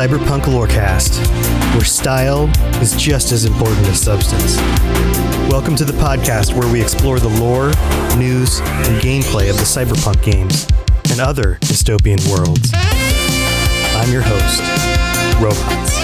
Cyberpunk Lorecast, where style is just as important as substance. Welcome to the podcast where we explore the lore, news, and gameplay of the cyberpunk games and other dystopian worlds. I'm your host, Robots.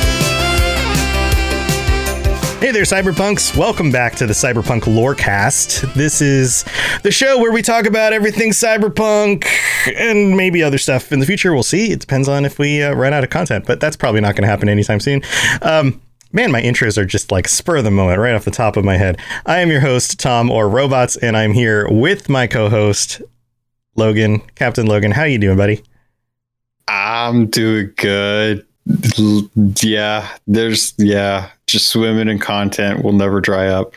Hey there, Cyberpunks. Welcome back to the Cyberpunk Lorecast. This is the show where we talk about everything cyberpunk and maybe other stuff in the future. We'll see. It depends on if we uh, run out of content, but that's probably not going to happen anytime soon. Um, man, my intros are just like spur of the moment right off the top of my head. I am your host, Tom or Robots, and I'm here with my co host, Logan, Captain Logan. How you doing, buddy? I'm doing good. Yeah, there's yeah, just swimming in content will never dry up.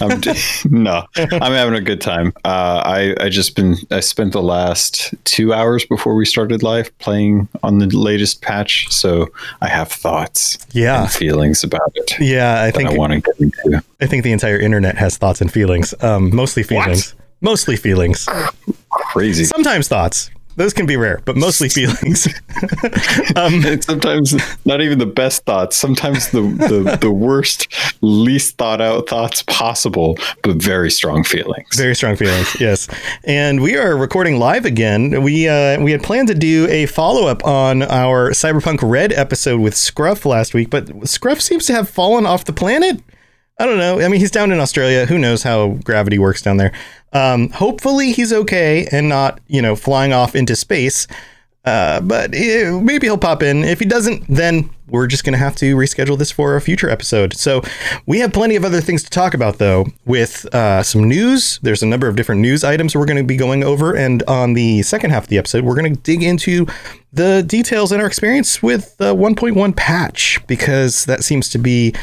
I'm no, I'm having a good time. Uh, I I just been I spent the last two hours before we started live playing on the latest patch, so I have thoughts Yeah. and feelings about it. Yeah, I think I want to get into. I think the entire internet has thoughts and feelings. Um, mostly feelings. Mostly feelings. Crazy. Sometimes thoughts. Those can be rare, but mostly feelings. um, And sometimes not even the best thoughts. Sometimes the, the, the worst, least thought out thoughts possible, but very strong feelings. very strong feelings, yes. And we are recording live again. We uh, we had planned to do a follow up on our Cyberpunk Red episode with Scruff last week, but Scruff seems to have fallen off the planet. I don't know. I mean, he's down in Australia. Who knows how gravity works down there? Um, hopefully, he's okay and not, you know, flying off into space. Uh, but eh, maybe he'll pop in. If he doesn't, then we're just going to have to reschedule this for a future episode. So we have plenty of other things to talk about, though, with uh, some news. There's a number of different news items we're going to be going over. And on the second half of the episode, we're going to dig into the details and our experience with the 1.1 patch, because that seems to be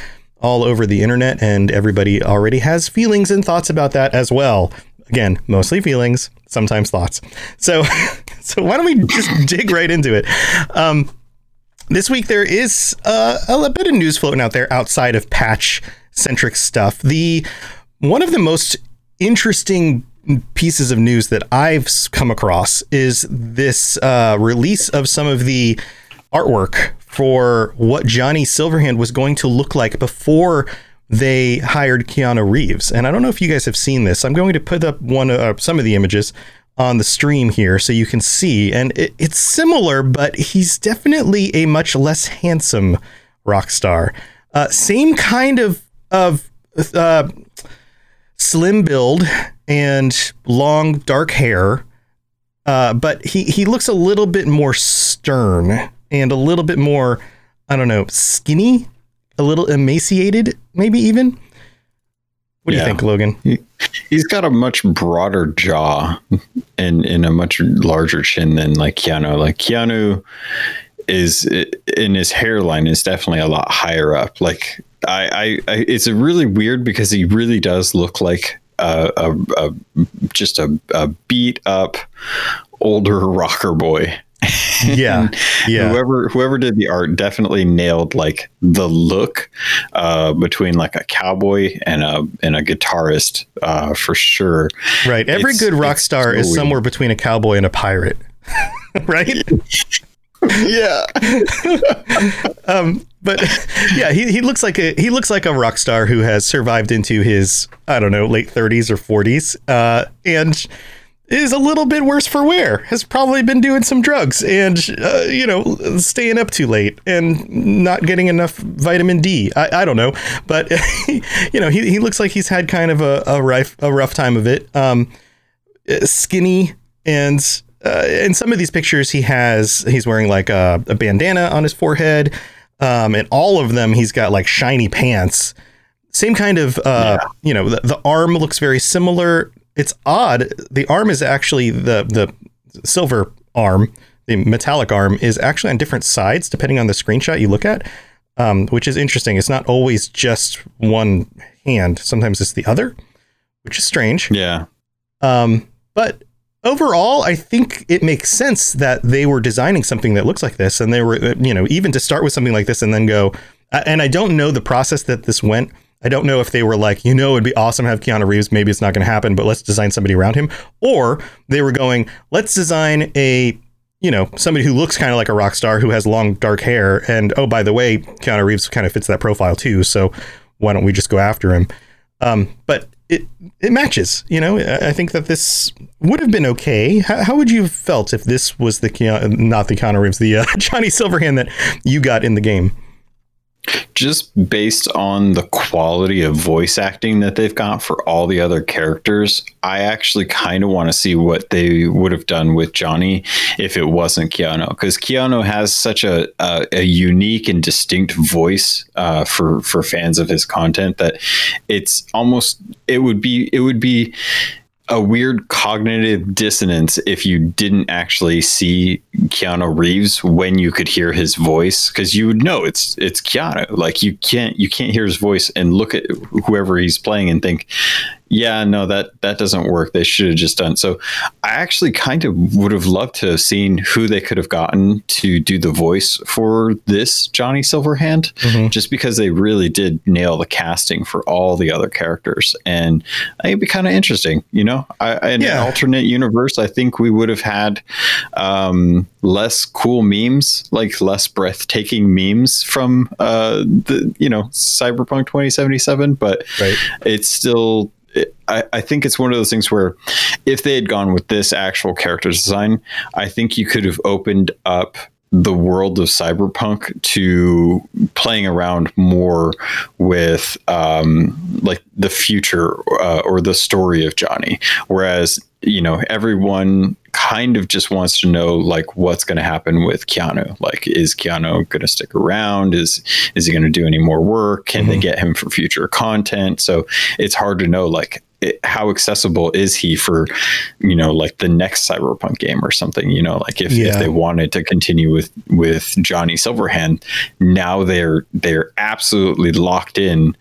all over the internet, and everybody already has feelings and thoughts about that as well. Again, mostly feelings, sometimes thoughts. So, so why don't we just dig right into it? Um, this week there is uh, a bit of news floating out there outside of patch centric stuff. The one of the most interesting pieces of news that I've come across is this uh, release of some of the artwork for what Johnny Silverhand was going to look like before they hired Keanu Reeves. And I don't know if you guys have seen this. I'm going to put up one uh, some of the images on the stream here so you can see. And it, it's similar, but he's definitely a much less handsome rock star. Uh, same kind of of uh, slim build and long dark hair. Uh, but he, he looks a little bit more stern and a little bit more, I don't know, skinny, a little emaciated, maybe even. What do you think, Logan? He's got a much broader jaw and, and a much larger chin than like Keanu. Like Keanu is in his hairline is definitely a lot higher up. Like I, I, I it's a really weird because he really does look like a, a, a just a, a beat up older rocker boy. Yeah, yeah, Whoever whoever did the art definitely nailed like the look uh, between like a cowboy and a and a guitarist uh, for sure. right. Every It's- good rock star is somewhere between a cowboy and a pirate, right? Yeah, um, but yeah, he, he looks like a he looks like a rock star who has survived into his I don't know late 30s or 40s, uh, and is a little bit worse for wear. Has probably been doing some drugs and uh, you know staying up too late and not getting enough vitamin D. I, I don't know, but you know he, he looks like he's had kind of a a rough a rough time of it. Um, skinny and uh, in some of these pictures he has he's wearing like a, a bandana on his forehead um, and all of them he's got like shiny pants same kind of uh, you know the, the arm looks very similar it's odd the arm is actually the the silver arm the metallic arm is actually on different sides depending on the screenshot you look at um, which is interesting. It's not always just one hand. Sometimes it's the other, which is strange. Yeah. Um, but overall, I think it makes sense that they were designing something that looks like this, and they were, you know, even to start with something like this and then go. And I don't know the process that this went. I don't know if they were like, you know, it'd be awesome to have Keanu Reeves. Maybe it's not going to happen, but let's design somebody around him. Or they were going, let's design a, you know, somebody who looks kind of like a rock star who has long dark hair. And oh, by the way, Keanu Reeves kind of fits that profile too. So why don't we just go after him? Um, but it it matches. You know, I think that this would have been okay. How, how would you have felt if this was the Keanu, not the Keanu Reeves, the uh, Johnny Silverhand that you got in the game? Just based on the quality of voice acting that they've got for all the other characters, I actually kind of want to see what they would have done with Johnny if it wasn't Keanu, because Keanu has such a, a a unique and distinct voice uh, for for fans of his content that it's almost it would be it would be a weird cognitive dissonance if you didn't actually see Keanu Reeves when you could hear his voice because you would know it's it's Keanu. Like you can't you can't hear his voice and look at whoever he's playing and think, yeah, no, that that doesn't work. They should have just done. So I actually kind of would have loved to have seen who they could have gotten to do the voice for this Johnny Silverhand, just because they really did nail the casting for all the other characters, and it'd be kind of interesting. You know, I, in Yeah. an alternate universe, I think we would have had um, less cool memes, like less breathtaking memes from uh, the you know Cyberpunk 2077, but Right. it's still I, I think it's one of those things where if they had gone with this actual character design, I think you could have opened up the world of cyberpunk to playing around more with um, like the future uh, or the story of Johnny. Whereas, you know, everyone kind of just wants to know like what's going to happen with Keanu. Like, is Keanu going to stick around? Is is he going to do any more work? Can they mm-hmm. get him for future content? So it's hard to know like it, how accessible is he for you know like the next cyberpunk game or something you know like if, Yeah. if they wanted to continue with with johnny silverhand now they're they're absolutely locked in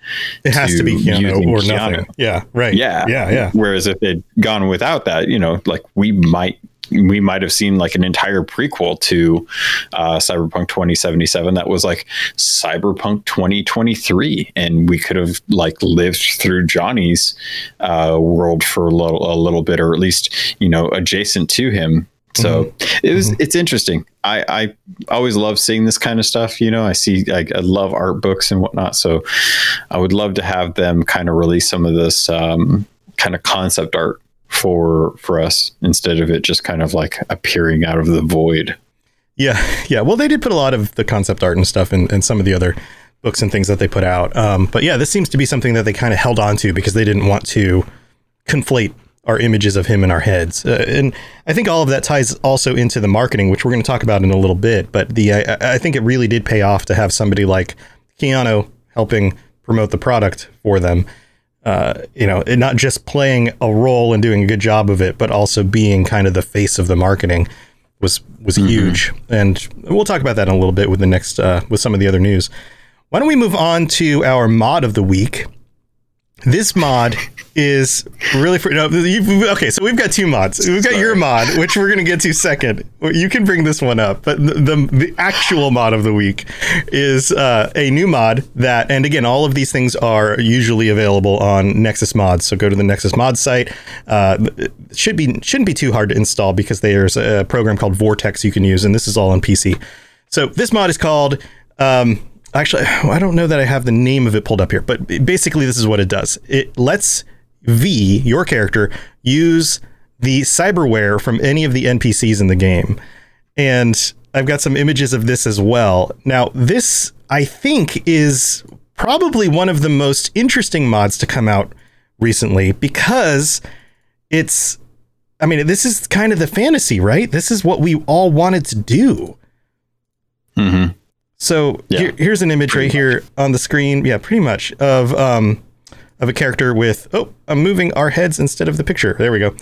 It has to, be Keanu or Keanu. nothing. Yeah. Right. yeah Yeah. Yeah. whereas if they'd gone without that you know like we might we might have seen like an entire prequel to uh, Cyberpunk 2077 that was like Cyberpunk 2023, and we could have like lived through Johnny's uh, world for a little, a little bit, or at least you know adjacent to him. So it was it's interesting. I, I always love seeing this kind of stuff. You know, I see I, I love art books and whatnot. So I would love to have them kind of release some of this um, kind of concept art for for us instead of it just kind of like appearing out of the void. Yeah, yeah. Well, they did put a lot of the concept art and stuff in, in some of the other books and things that they put out. Um, but yeah, this seems to be something that they kind of held on to because they didn't want to conflate our images of him in our heads. Uh, and I think all of that ties also into the marketing, which we're going to talk about in a little bit. But the I, I think it really did pay off to have somebody like Keanu helping promote the product for them. Uh, you know, not just playing a role and doing a good job of it, but also being kind of the face of the marketing was was huge. And we'll talk about that in a little bit with the next uh, with some of the other news. Why don't we move on to our mod of the week? This mod is really for no, okay. So we've got two mods. We've got your mod, which we're going to get to second. You can bring this one up, but the the, the actual mod of the week is uh, a new mod that, and again, all of these things are usually available on Nexus Mods. So go to the Nexus Mod site. Uh, it should be shouldn't be too hard to install because there's a program called Vortex you can use, and this is all on PC. So this mod is called. Um, actually, I don't know that I have the name of it pulled up here, but basically, this is what it does. It lets V, your character, use the cyberware from any of the NPCs in the game. And I've got some images of this as well. Now, this, I think, is probably one of the most interesting mods to come out recently because it's, I mean, this is kind of the fantasy, right? This is what we all wanted to do. Mm-hmm. So Yeah, here, here's an image right here on the screen. Yeah, pretty much of um of a character with oh I'm moving our heads instead of the picture. There we go.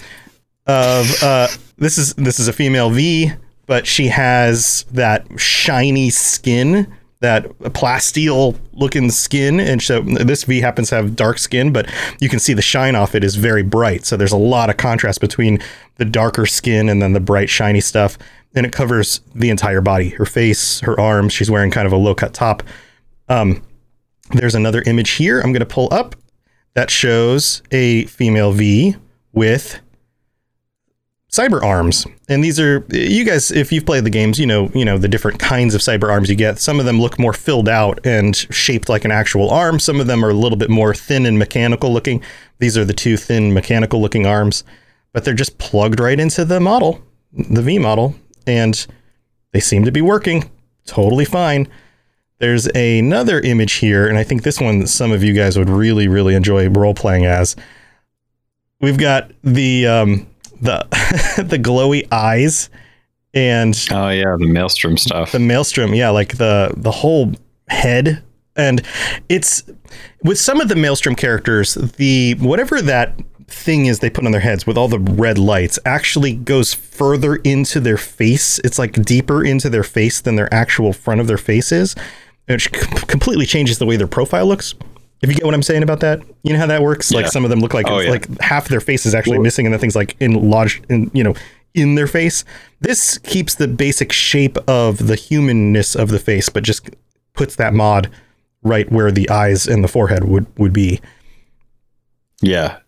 Of uh this is this is a female V, but she has that shiny skin that plasteel looking skin. And so this V happens to have dark skin, but you can see the shine off it is very bright. So there's a lot of contrast between the darker skin and then the bright, shiny stuff. And it covers the entire body her face, her arms. She's wearing kind of a low cut top. Um, there's another image here I'm going to pull up that shows a female V with cyber arms. And these are you guys if you've played the games you know you know the different kinds of cyber arms you get. Some of them look more filled out and shaped like an actual arm. Some of them are a little bit more thin and mechanical looking. These are the two thin mechanical looking arms but they're just plugged right into the model the v model and they seem to be working totally fine. There's another image here and i think this one some of you guys would really really enjoy role playing as. We've got the um the the glowy eyes and Oh yeah, the maelstrom stuff. the maelstrom yeah like the the whole head. And it's with some of the maelstrom characters the whatever that thing is they put on their heads with all the red lights actually goes further into their face. It's like deeper into their face than their actual front of their face is which completely changes the way their profile looks. If you get what i'm saying about that? You know how that works? Like some of them look like Oh, it's yeah. like half their face is actually missing and the thing's like in lodged in you know in their face. This keeps the basic shape of the humanness of the face but just puts that mod right where the eyes and the forehead would would be. Yeah,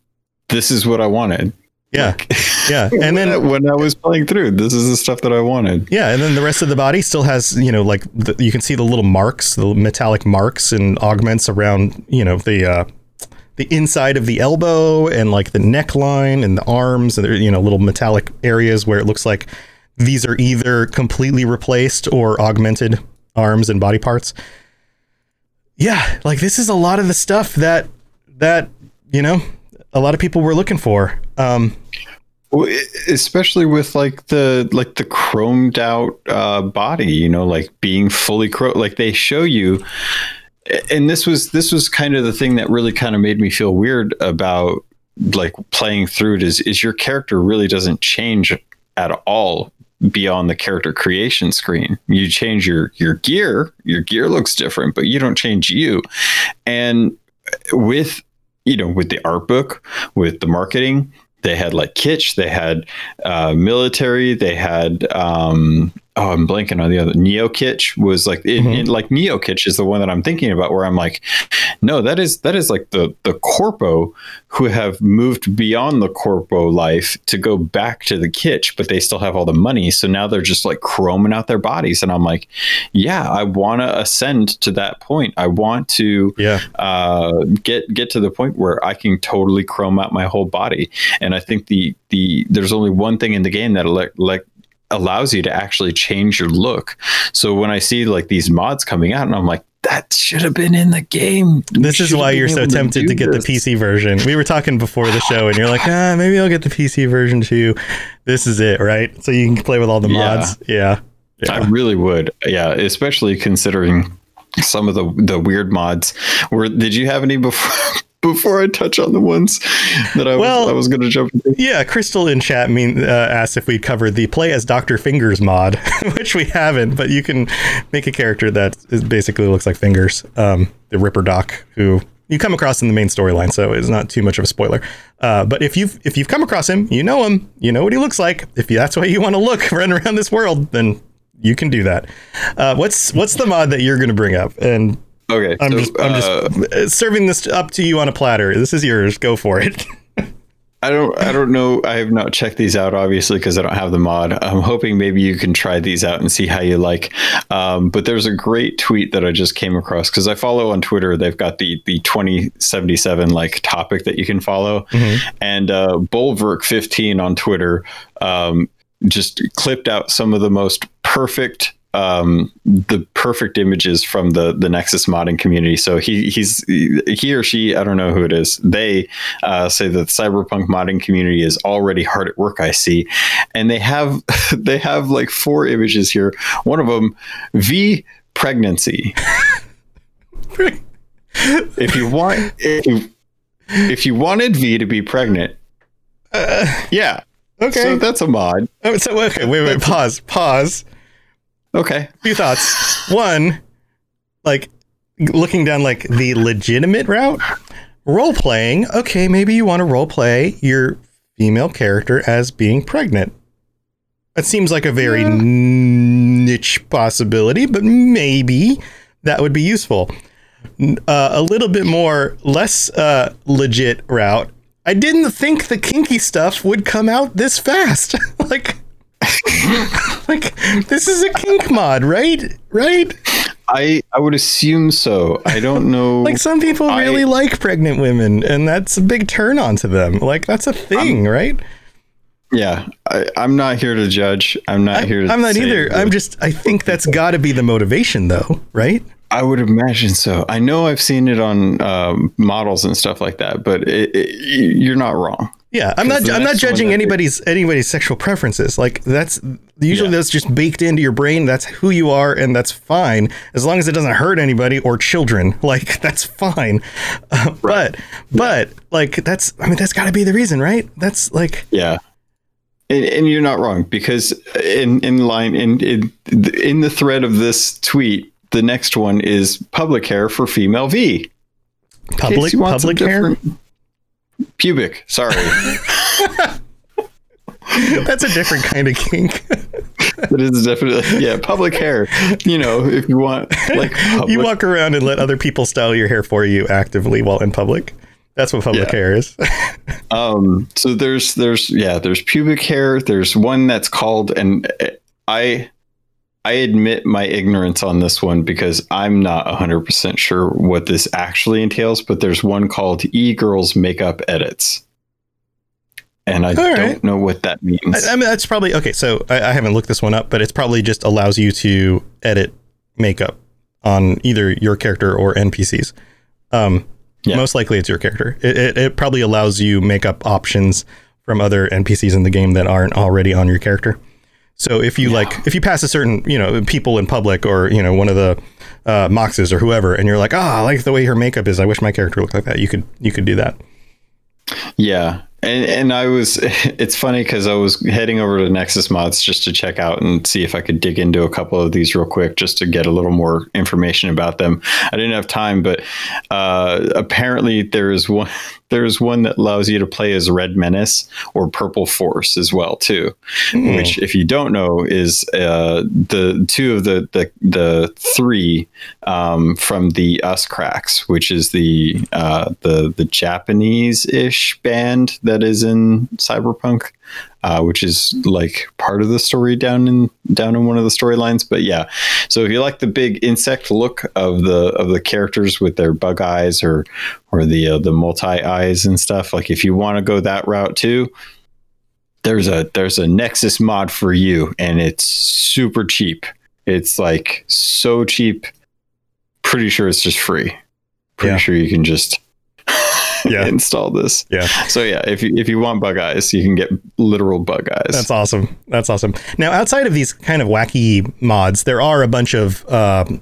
this is what I wanted. yeah yeah and then when I, when I was playing through, this is the stuff that I wanted. Yeah, and then the rest of the body still has, you know, like the, you can see the little marks, the metallic marks and augments around, you know, the uh, the inside of the elbow and like the neckline and the arms and there, you know, little metallic areas where it looks like these are either completely replaced or augmented arms and body parts. Yeah, like this is a lot of the stuff that that you know a lot of people were looking for. Um, especially with like the like the chromed out uh, body, you know, like being fully chromed. Like they show you, and this was this was kind of the thing that really kind of made me feel weird about like playing through it. Is is your character really doesn't change at all beyond the character creation screen. You change your your gear, your gear looks different, but you don't change you. And with you know with the art book, with the marketing, they had like kitsch, they had uh, military, they had um, oh I'm blanking on the other neo kitsch was like it, it- like neo kitsch is the one that I'm thinking about where I'm like no that is that is like the the corpo who have moved beyond the corpo life to go back to the kitsch but they still have all the money. So now they're just like chroming out their bodies. And I'm like yeah I want to ascend to that point. I want to yeah, uh, get get to the point where I can totally chrome out my whole body. And I think the the there's only one thing in the game that like like allows you to actually change your look. So when I see like these mods coming out, and I'm like, that should have been in the game. We this is why you're so tempted do to get this. the PC version. We were talking before the show, and you're like, ah, maybe I'll get the PC version too. This is it, right? So you can play with all the Yeah. mods. Yeah, I really would. Yeah, especially considering some of the the weird mods. Were did you have any before? Before I touch on the ones that I was, Well- I was going to jump into. Yeah, Crystal in chat mean uh, asked if we covered the play as Doctor Fingers mod, which we haven't. But you can make a character that is basically looks like Fingers, um, the Ripper Doc, who you come across in the main storyline, so it's not too much of a spoiler. Uh, but if you've if you've come across him, you know him, you know what he looks like. If that's why you want to look run around this world, then you can do that. Uh, what's what's the mod that you're going to bring up? And Okay, I'm so, just I'm uh, just serving this up to you on a platter. This is yours. Go for it. I don't I don't know. I have not checked these out obviously because I don't have the mod. I'm hoping maybe you can try these out and see how you like. Um, but there's a great tweet that I just came across because I follow on Twitter. They've got the the 2077 like topic that you can follow, and uh, Bulwark 15 on Twitter um, just clipped out some of the most perfect um, the perfect images from the the Nexus modding community. So he he's he or she I don't know who it is. They uh, say that the cyberpunk modding community is already hard at work. I see, and they have they have like four images here. One of them, V pregnancy. if you want if you, if you wanted V to be pregnant, yeah. Okay. So that's a mod. Oh, so okay, wait, wait, pause, pause. Okay. few thoughts. One, like looking down like the legitimate route, role playing. Okay, maybe you want to role play your female character as being pregnant. That seems like a very niche possibility, but maybe that would be useful. Uh, a little bit more, less uh, legit route. I didn't think the kinky stuff would come out this fast. like, like this is a kink mod, right? Right? I I would assume so. I don't know. Like some people I- really like pregnant women, and that's a big turn on to them. Like that's a thing, right? yeah, I, I'm not here to judge. I'm not here to. I'm not either. that- I'm just. I think that's got to be the motivation, though, right? I would imagine so. I know I've seen it on um, models and stuff like that, but it, it, you're not wrong. Yeah, I'm not. I'm not judging anybody's anybody's sexual preferences. Like that's usually Yeah. that's just baked into your brain. That's who you are, and that's fine as long as it doesn't hurt anybody or children. Like that's fine. Uh, But but like that's. I mean, that's got to be the reason, right? That's like Yeah. And, and you're not wrong because in in line in, in in the thread of this tweet, the next one is public hair for female V. In public public hair. Pubic. Sorry, That's a different kind of kink. it is definitely yeah public hair. You know, if you want like public, you walk around and let other people style your hair for you actively while in public. That's what public Yeah. hair is. Um, so there's there's yeah there's pubic hair. There's one that's called and I I admit my ignorance on this one because I'm not 100% sure what this actually entails, but there's one called e-girls makeup edits. And I right. don't know what that means. I, I mean, that's probably okay. So I, I haven't looked this one up, but it's probably just allows you to edit makeup on either your character or NPCs. Um, Yeah. Most likely, it's your character. It, it, it probably allows you makeup options from other NPCs in the game that aren't already on your character. So if you like, if you pass a certain, you know, people in public or you know one of the uh, moxes or whoever, and you're like, ah, I like the way her makeup is. I wish my character looked like that. You could you could do that. Yeah. And, and I was, it's funny because I was heading over to Nexus Mods just to check out and see if I could dig into a couple of these real quick just to get a little more information about them. I didn't have time, but uh, apparently there is one, there is one that allows you to play as Red Menace or Purple Force as well too. Which, if you don't know, is uh, the two of the the, the three um, from the Us Cracks, which is the uh, the the Japanese ish band that is in Cyberpunk, uh, which is like part of the story down in down in one of the storylines. But yeah, so if you like the big insect look of the of the characters with their bug eyes or or the uh, the multi eyes and stuff, like if you want to go that route too, there's a there's a Nexus mod for you, and it's super cheap. It's like so cheap. Pretty sure it's just free. Pretty Yeah. sure you can just Yeah. install this. Yeah. So yeah, if you if you want bug eyes, you can get literal bug eyes. That's awesome. That's awesome. Now, outside of these kind of wacky mods, there are a bunch of um,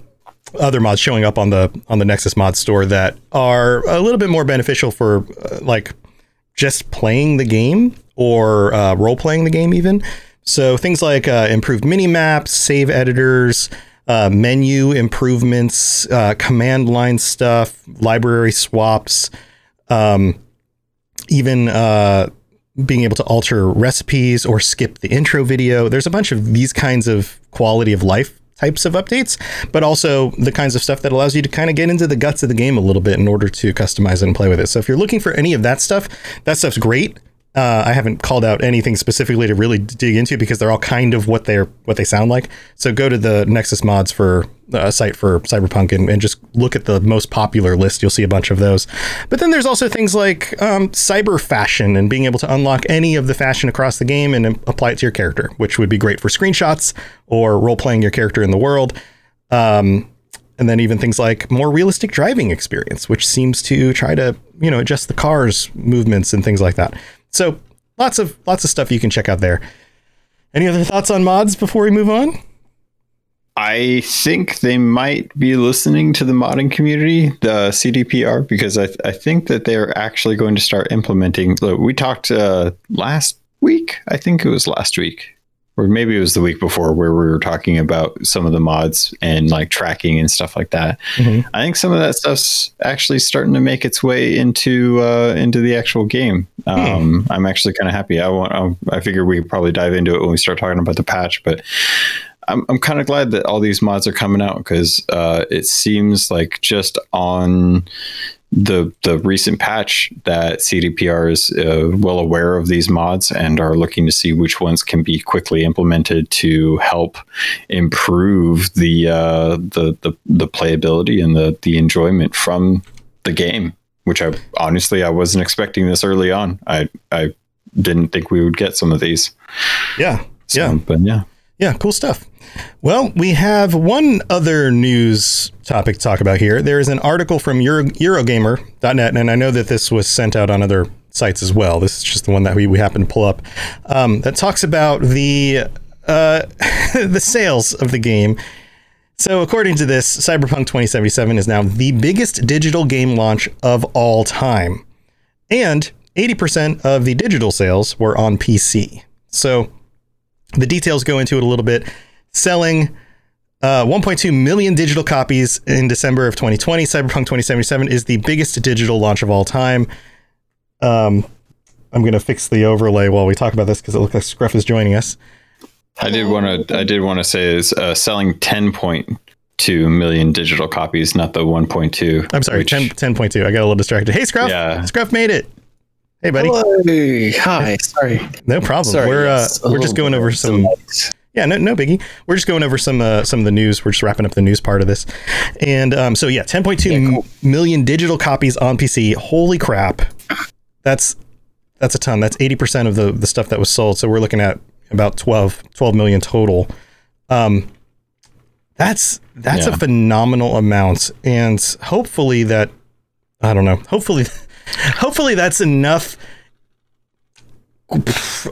other mods showing up on the on the Nexus mod store that are a little bit more beneficial for uh, like just playing the game or uh, role playing the game, even. So things like uh, improved mini maps, save editors, uh, menu improvements, uh, command line stuff, library swaps. Um, even uh, being able to alter recipes or skip the intro video. There's a bunch of these kinds of quality of life types of updates, but also the kinds of stuff that allows you to kind of get into the guts of the game a little bit in order to customize it and play with it. So if you're looking for any of that stuff, that stuff's great. Uh, I haven't called out anything specifically to really dig into because they're all kind of what they're what they sound like. So go to the Nexus mods for a site for Cyberpunk and, and just look at the most popular list. You'll see a bunch of those. But then there's also things like um, cyber fashion and being able to unlock any of the fashion across the game and um, apply it to your character, which would be great for screenshots or role playing your character in the world. Um, and then even things like more realistic driving experience, which seems to try to you know adjust the car's movements and things like that. So lots of lots of stuff you can check out there. Any other thoughts on mods before we move on? I think they might be listening to the modding community, the CDPR, because I, I think that they're actually going to start implementing. Look, we talked uh, last week. I think it was last week. Or maybe it was the week before where we were talking about some of the mods and like tracking and stuff like that. Mhm. I think some of that stuff's actually starting to make its way into uh, into the actual game. Um, I'm actually kind of happy. I want. I, I figure we could probably dive into it when we start talking about the patch, but I'm I'm kind of glad that all these mods are coming out because uh, it seems like just on the the recent patch that CDPR is uh, well aware of these mods and are looking to see which ones can be quickly implemented to help improve the uh, the, the the playability and the the enjoyment from the game. Which I honestly I wasn't expecting this early on. I I didn't think we would get some of these. Yeah. So, Yeah. but yeah. Yeah, cool stuff. Well, we have one other news topic to talk about here. There is an article from Euro, Eurogamer.net, and I know that this was sent out on other sites as well. This is just the one that we, we happened to pull up um, that talks about the uh, the sales of the game. So, according to this, Cyberpunk 2077 is now the biggest digital game launch of all time, and 80% of the digital sales were on PC. So, the details go into it a little bit. Selling uh, 1.2 million digital copies in December of 2020, Cyberpunk 2077 is the biggest digital launch of all time. Um, I'm going to fix the overlay while we talk about this because it looks like Scruff is joining us. I did want to. I did want to say is uh, selling ten point two million digital copies, not the one point two. I'm sorry, 10, 10.2. I got a little distracted. Hey, Scruff. Yeah. Scruff made it. Hey, buddy. Hello. Hi. Sorry. No problem. Sorry. we're uh, a we're just going over some. delayed. Yeah, no, no biggie. We're just going over some uh, some of the news. We're just wrapping up the news part of this, and um, so yeah, 10.2 Yeah, cool. million digital copies on PC. Holy crap, that's that's a ton. That's 80 percent of the the stuff that was sold. So we're looking at about 12 12 million total. Um, that's that's Yeah. a phenomenal amount, and hopefully that I don't know. Hopefully, hopefully that's enough.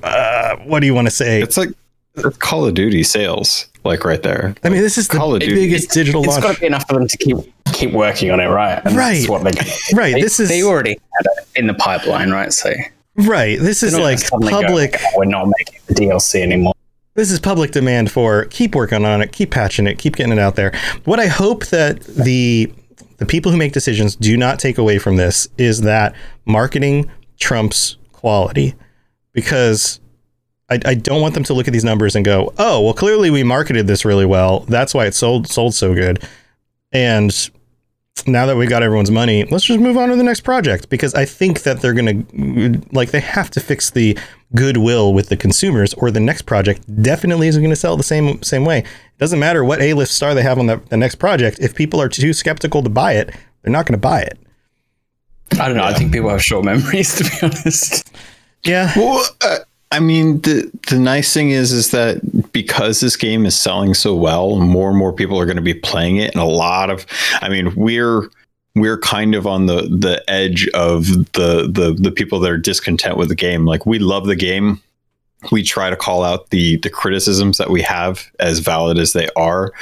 Uh, what do you want to say? It's like it's Call of Duty sales, like right there. I mean, this is the Call of Duty. biggest digital It's got to be enough for them to keep keep working on it, right? And Right. That's what they, Right, They, this is- they already had it in the pipeline, right? So Right. This is like gonna go, public. "Oh, we're not making the DLC anymore. This is public demand for keep working on it, keep patching it, keep getting it out there. What I hope that the the people who make decisions do not take away from this is that marketing trumps quality, because I, I don't want them to look at these numbers and go, oh, well, clearly we marketed this really well. That's why it sold sold so good. And now that we got everyone's money, let's just move on to the next project because I think that they're going to like they have to fix the goodwill with the consumers or the next project definitely isn't going to sell the same same way. It doesn't matter what A-list star they have on the, the next project if people are too skeptical to buy it, they're not going to buy it. I don't know. I think people have short memories, to be honest. Yeah. Well, uh, I mean, the the nice thing is, is that because this game is selling so well, more and more people are going to be playing it, and a lot of, I mean, we're we're kind of on the the edge of the the the people that are discontent with the game. Like we love the game. We try to call out the the criticisms that we have as valid as they are,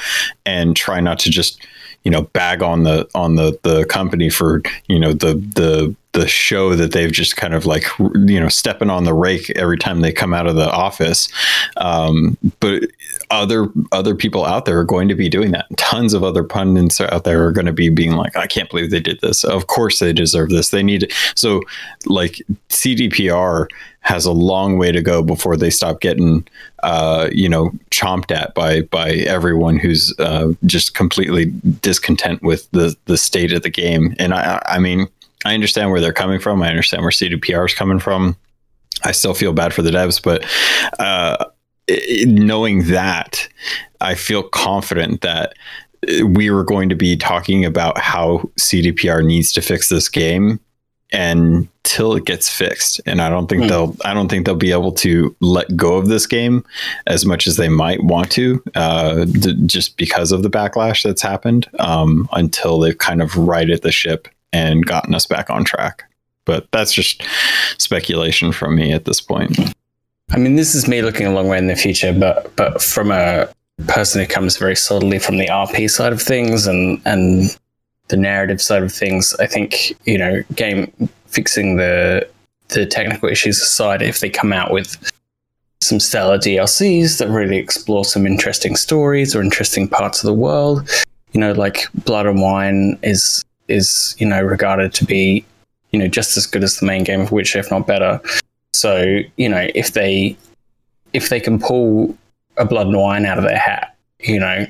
and try not to just you know bag on the on the the company for you know the the the show that they've just kind of like you know stepping on the rake every time they come out of the office. Um, but other other people out there are going to be doing that. Tons of other pundits out there are going to be being like i can't believe they did this. Of course they deserve this. They need so like cdpr has a long way to go before they stop getting uh, you know chomped at by by everyone who's uh, just completely discontent with the the state of the game. And i i mean I understand where they're coming from. I understand where CDPR is coming from. I still feel bad for the devs, but uh, knowing that, I feel confident that uh, we were going to be talking about how CDPR needs to fix this game until it gets fixed. And I don't think Hmm. they'll. I don't think they'll be able to let go of this game as much as they might want to, uh, d- just because of the backlash that's happened. Um, until they've kind of righted the ship and gotten us back on track. But that's just speculation from me at this point. I mean, this is me looking a long way in the future, but but from a person who comes very solidly from the RP side of things and and the narrative side of things, I think you know, game fixing the the technical issues aside, if they come out with some stellar DLCs that really explore some interesting stories or interesting parts of the world. You know, like Blood and Wine is is you know regarded to be you know just as good as the main game of Witcher, if not better. So you know, if they if they can pull a Blood and Wine out of their hat, you know,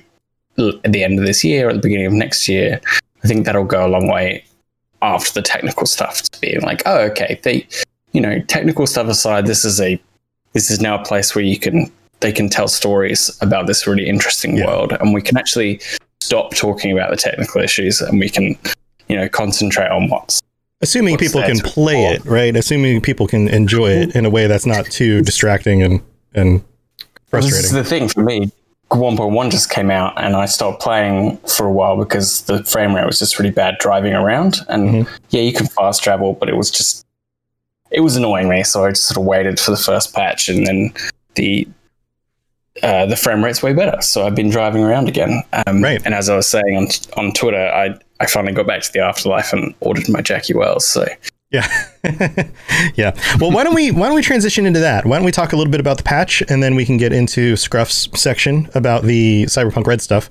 at the end of this year or at the beginning of next year, I think that'll go a long way after the technical stuff to being like, oh, okay, they, you know, technical stuff aside, this is a, this is now a place where you can, they can tell stories about this really interesting Yeah. world, and we can actually stop talking about the technical issues, and we can, you know, concentrate on what's Assuming What's people can play it, right? Assuming people can enjoy it in a way that's not too distracting and and frustrating This is the thing for me. 1.1 just came out, and I stopped playing for a while because the frame rate was just really bad driving around. And Mm-hmm. yeah, you can fast travel, but it was just it was annoying me. So I just sort of waited for the first patch, and then the uh, the frame rate's way better. So I've been driving around again. Um, Right. And as I was saying on on Twitter, I I finally got back to the afterlife and ordered my Jackie Welles. So Yeah. yeah. Well, why don't we why don't we transition into that? Why don't we talk a little bit about the patch and then we can get into Scruff's section about the Cyberpunk Red stuff.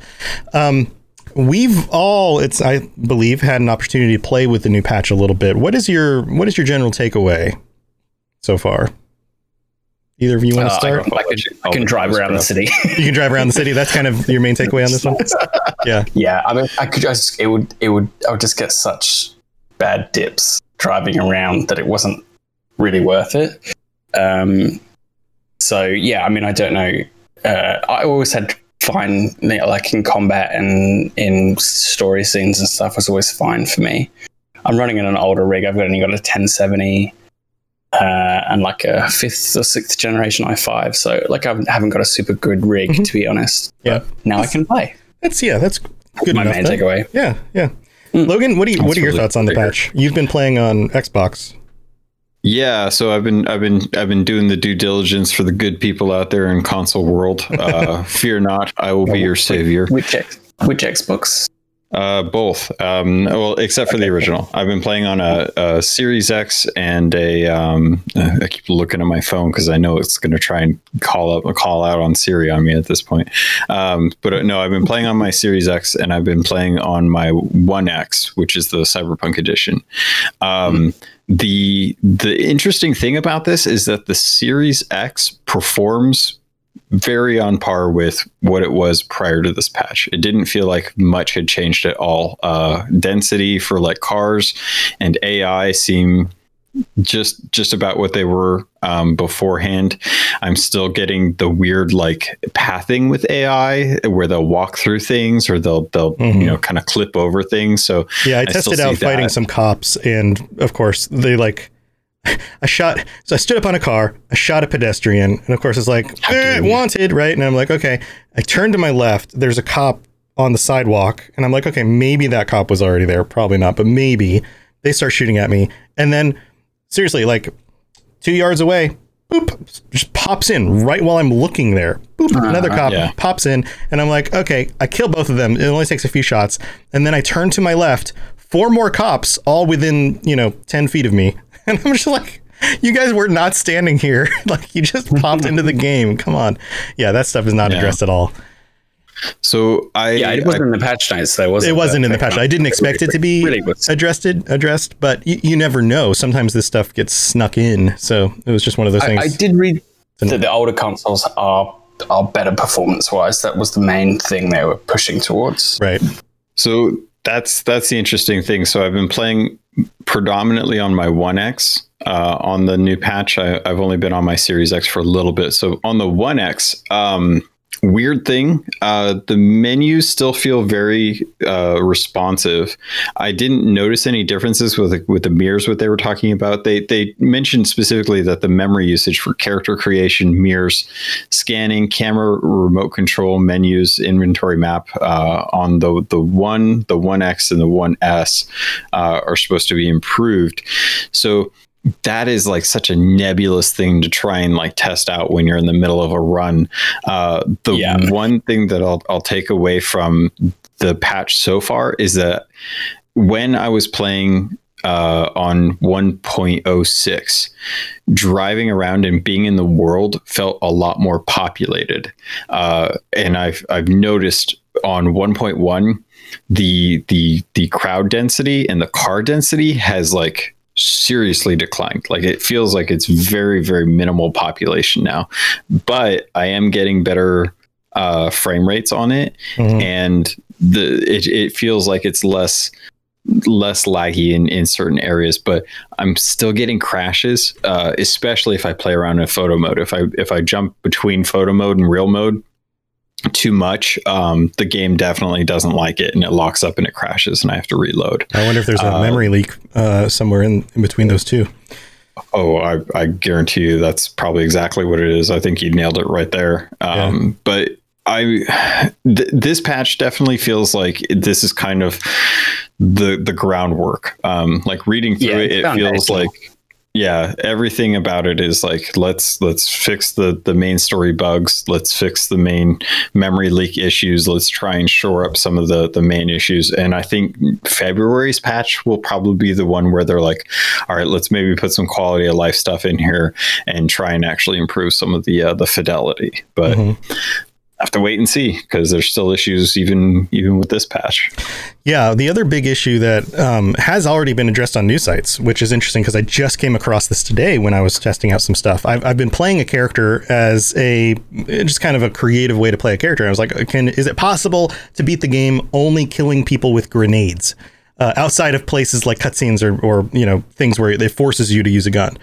Um, we've all it's I believe had an opportunity to play with the new patch a little bit. What is your what is your general takeaway so far? Either of you want to uh, start? can- I can, I can drive around the city. you can drive around the city. That's kind of your main takeaway on this one. Yeah. Yeah, I mean, I could just it would it would I would just get such bad dips driving around that it wasn't really worth it. Um, so yeah, I mean, I don't know. Uh, I always had fine, you know, like in combat and in story scenes and stuff was always fine for me. I'm running in an older rig. I've only got a 1070 uh, and like a fifth or sixth generation i5. So like I haven't got a super good rig to be honest. Yeah. But now I can play. That's yeah, that's good My enough. main then. takeaway. Yeah, yeah. Logan, what do you what are your really thoughts on the patch? You've been playing on Xbox. Yeah, so I've been I've been I've been doing the due diligence for the good people out there in console world. Uh, fear not, I will be your savior. Which X, which Xbox? Uh, both. Um, well, except for the original. I've been playing on a, a Series X and a. Um, I keep looking at my phone because I know it's going to try and call up call out on Siri on me at this point. Um, but uh, no, I've been playing on my Series X and I've been playing on my One X, which is the Cyberpunk edition. Um, the the interesting thing about this is that the Series X performs very on par with what it was prior to this patch. It didn't feel like much had changed at all. Uh, density for like cars and AI seem just just about what they were um, beforehand. I'm still getting the weird like pathing with AI where they'll walk through things or they'll they'll you know kind of clip over things. So Yeah, I still tested out fighting that. some cops, and of course they like. I shot, so I stood up on a car. I shot a pedestrian, and of course it's like eh, wanted, right? And I'm like, okay. I turned to my left. There's a cop on the sidewalk, and I'm like, okay, maybe that cop was already there. Probably not, but maybe they start shooting at me, and then seriously, like two yards away, boop, just pops in right while I'm looking there. Boop, another cop yeah. pops in, and I'm like, okay, I kill both of them. It only takes a few shots, and then I turn to my left, four more cops, all within you know ten feet of me, and I'm just like. You guys were not standing here. like you just popped into the game. Come on. Yeah, that stuff is not Yeah. addressed at all. so I Yeah, it wasn't in the patch notes though, was it? It wasn't in the patch. I didn't expect it to be Really addressed addressed, but you, you never know. Sometimes this stuff gets snuck in. So it was just one of those I, things. I did read that the older consoles are are better performance wise. That was the main thing they were pushing towards. right. So that's that's the interesting thing. So I've been playing predominantly on my One X. Uh, on the new patch, I, I've only been on my Series X for a little bit. So on the One X, um, weird thing, uh, the menus still feel very uh, responsive. I didn't notice any differences with the, with the mirrors. What they were talking about, they they mentioned specifically that the memory usage for character creation, mirrors, scanning, camera, remote control, menus, inventory map uh, on the the one, the One X, and the One S uh, are supposed to be improved. So that is like such a nebulous thing to try and like test out when you're in the middle of a run. Uh, the Yeah. one thing that I'll I'll take away from the patch so far is that when I was playing uh, on 1.06, driving around and being in the world felt a lot more populated. Uh, and I've I've noticed on 1.1 the the the crowd density and the car density has like seriously declined. Like it feels like it's very very minimal population now. But I am getting better uh, frame rates on it, and the it, it feels like it's less less laggy in, in certain areas, but I'm still getting crashes, uh, especially if I play around in photo mode. If I if I jump between photo mode and real mode too much, um, the game definitely doesn't like it and it locks up and it crashes and I have to reload. I wonder if there's a Uh, memory leak uh, somewhere in, in between those two. Oh, I, I guarantee you that's probably exactly what it is. I think you nailed it right there. Um, But I, th- this patch definitely feels like this is kind of the the groundwork. Um, like reading through Yeah, it, it feels foundational. like yeah, everything about it is like let's let's fix the the main story bugs. Let's fix the main memory leak issues. Let's try and shore up some of the the main issues. And I think February's patch will probably be the one where they're like, all right, let's maybe put some quality of life stuff in here and try and actually improve some of the uh, the fidelity. But I have to wait and see because there's still issues even even with this patch. Yeah, the other big issue that um, has already been addressed on new sites, which is interesting because I just came across this today when I was testing out some stuff. I've, I've been playing a character as a just kind of a creative way to play a character. I was like, can is it possible to beat the game only killing people with grenades? Uh, outside of places like cutscenes or, or you know things where it forces you to use a gun.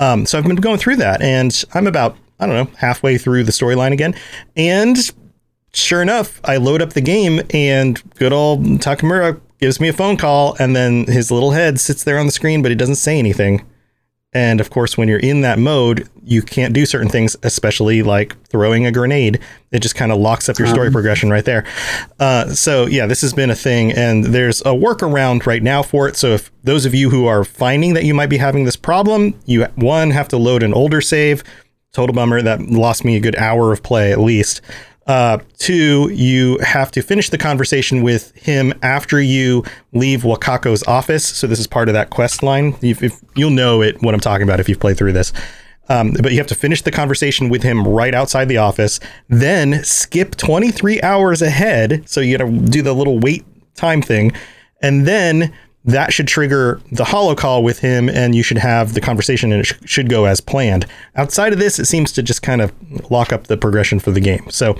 Um, so I've been going through that, and I'm about I don't know halfway through the storyline again, and sure enough, I load up the game and good old Takamura gives me a phone call and then his little head sits there on the screen, but he doesn't say anything. And of course, when you're in that mode, you can't do certain things, especially like throwing a grenade. It just kind of locks up your story progression right there. Uh, so, yeah, this has been a thing, and there's a workaround right now for it. So, if those of you who are finding that you might be having this problem, you one have to load an older save. Total bummer. That lost me a good hour of play at least. Uh, two, you have to finish the conversation with him after you leave Wakako's office. So this is part of that quest line. If, if you'll know it, what I'm talking about if you've played through this. Um, but you have to finish the conversation with him right outside the office, then skip 23 hours ahead. So you got to do the little wait time thing, and then that should trigger the hollow call with him, and you should have the conversation, and it sh- should go as planned. Outside of this, it seems to just kind of lock up the progression for the game. So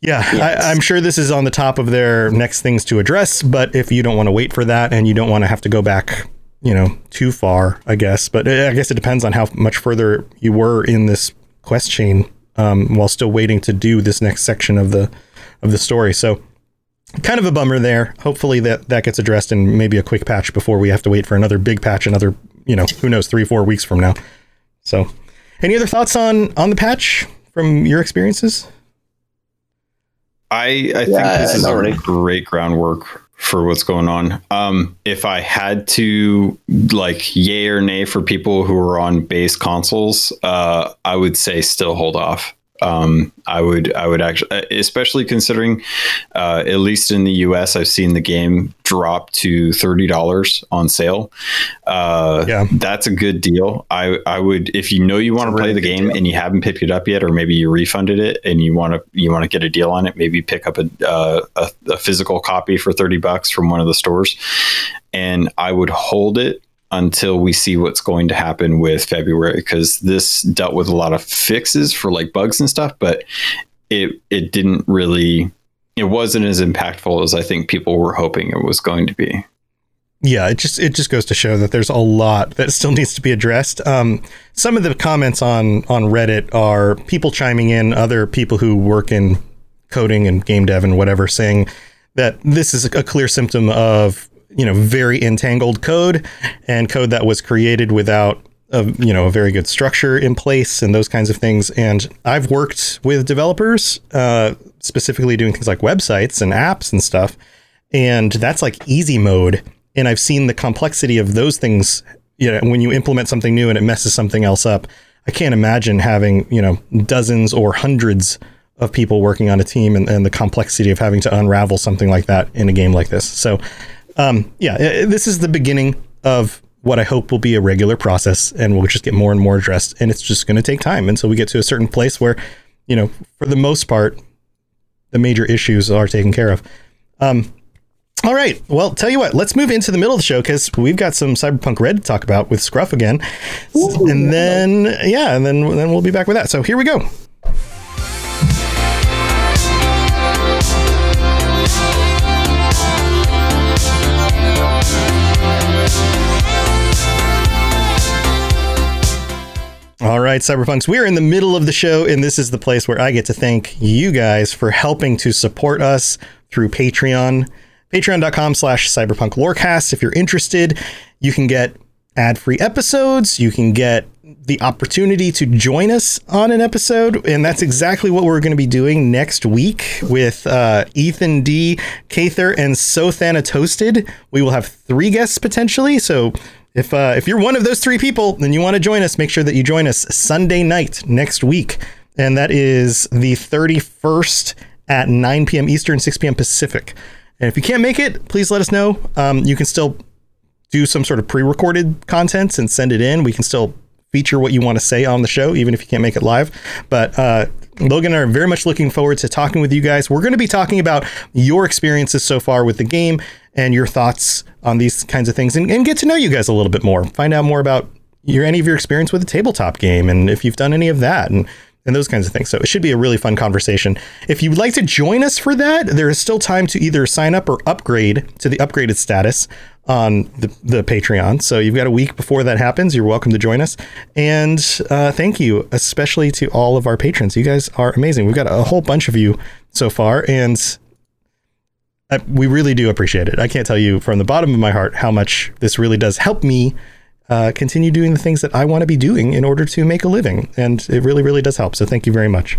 yeah, I, I'm sure this is on the top of their next things to address. But if you don't want to wait for that and you don't want to have to go back, you know, too far, I guess. But uh, I guess it depends on how much further you were in this quest chain um, while still waiting to do this next section of the of the story. So kind of a bummer there. Hopefully that that gets addressed in maybe a quick patch before we have to wait for another big patch, another you know who knows three four weeks from now. So, any other thoughts on on the patch from your experiences? I, I think Yeah, this is not a really. great groundwork for what's going on. Um, if I had to like yay or nay for people who are on base consoles, uh, I would say still hold off. Um, I would, I would actually, especially considering, uh, at least in the U.S., I've seen the game drop to thirty dollars on sale. Uh, Yeah. that's a good deal. I, I would, if you know you want to play the game and you haven't picked it up yet, or maybe you refunded it and you want to, you want to get a deal on it, maybe pick up a, uh, a, a physical copy for thirty bucks from one of the stores, and I would hold it until we see what's going to happen with February because this dealt with a lot of fixes for like bugs and stuff, but it it didn't really it wasn't as impactful as I think people were hoping it was going to be. yeah, it just it just goes to show that there's a lot that still needs to be addressed. Um, some of the comments on on Reddit are people chiming in, other people who work in coding and game dev and whatever, saying that this is a clear symptom of you know very entangled code and code that was created without a you know a very good structure in place and those kinds of things. And I've worked with developers, uh, specifically doing things like websites and apps and stuff, and that's like easy mode. And I've seen the complexity of those things. You know, when you implement something new and it messes something else up, I can't imagine having you know dozens or hundreds of people working on a team and, and the complexity of having to unravel something like that in a game like this. So um, yeah, this is the beginning of what I hope will be a regular process, and we'll just get more and more addressed. And it's just going to take time until we get to a certain place where, you know, for the most part, the major issues are taken care of. Um, all right. Well, tell you what, let's move into the middle of the show because we've got some Cyberpunk Red to talk about with Scruff again. and then, yeah, and then, then we'll be back with that. So here we go. All right, Cyberpunks, we're in the middle of the show, and this is the place where I get to thank you guys for helping to support us through Patreon. Patreon.com slash cyberpunk lorecast. If you're interested, you can get ad-free episodes, you can get the opportunity to join us on an episode, and that's exactly what we're going to be doing next week with uh, Ethan D, Kather, and So Toasted. We will have three guests potentially, so if uh, if you're one of those three people, then you want to join us. Make sure that you join us Sunday night next week, and that is the 31st at 9 p.m. Eastern, 6 p.m. Pacific. And if you can't make it, please let us know. Um, you can still do some sort of pre-recorded content and send it in. We can still feature what you want to say on the show, even if you can't make it live. But uh, Logan are very much looking forward to talking with you guys. We're going to be talking about your experiences so far with the game and your thoughts on these kinds of things and, and get to know you guys a little bit more. Find out more about your any of your experience with a tabletop game and if you've done any of that and and those kinds of things. So it should be a really fun conversation. If you'd like to join us for that, there is still time to either sign up or upgrade to the upgraded status on the, the Patreon. So you've got a week before that happens. You're welcome to join us. And uh, thank you, especially to all of our patrons. You guys are amazing. We've got a whole bunch of you so far, and I, we really do appreciate it. I can't tell you from the bottom of my heart how much this really does help me uh, continue doing the things that I want to be doing in order to make a living. And it really, really does help. So thank you very much.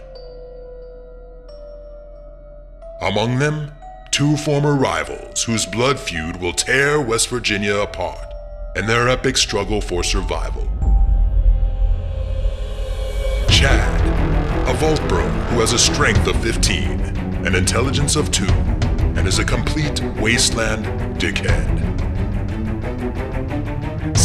Among them, two former rivals whose blood feud will tear West Virginia apart in their epic struggle for survival. Chad, a Vault Bro who has a strength of 15, an intelligence of 2, and is a complete wasteland dickhead.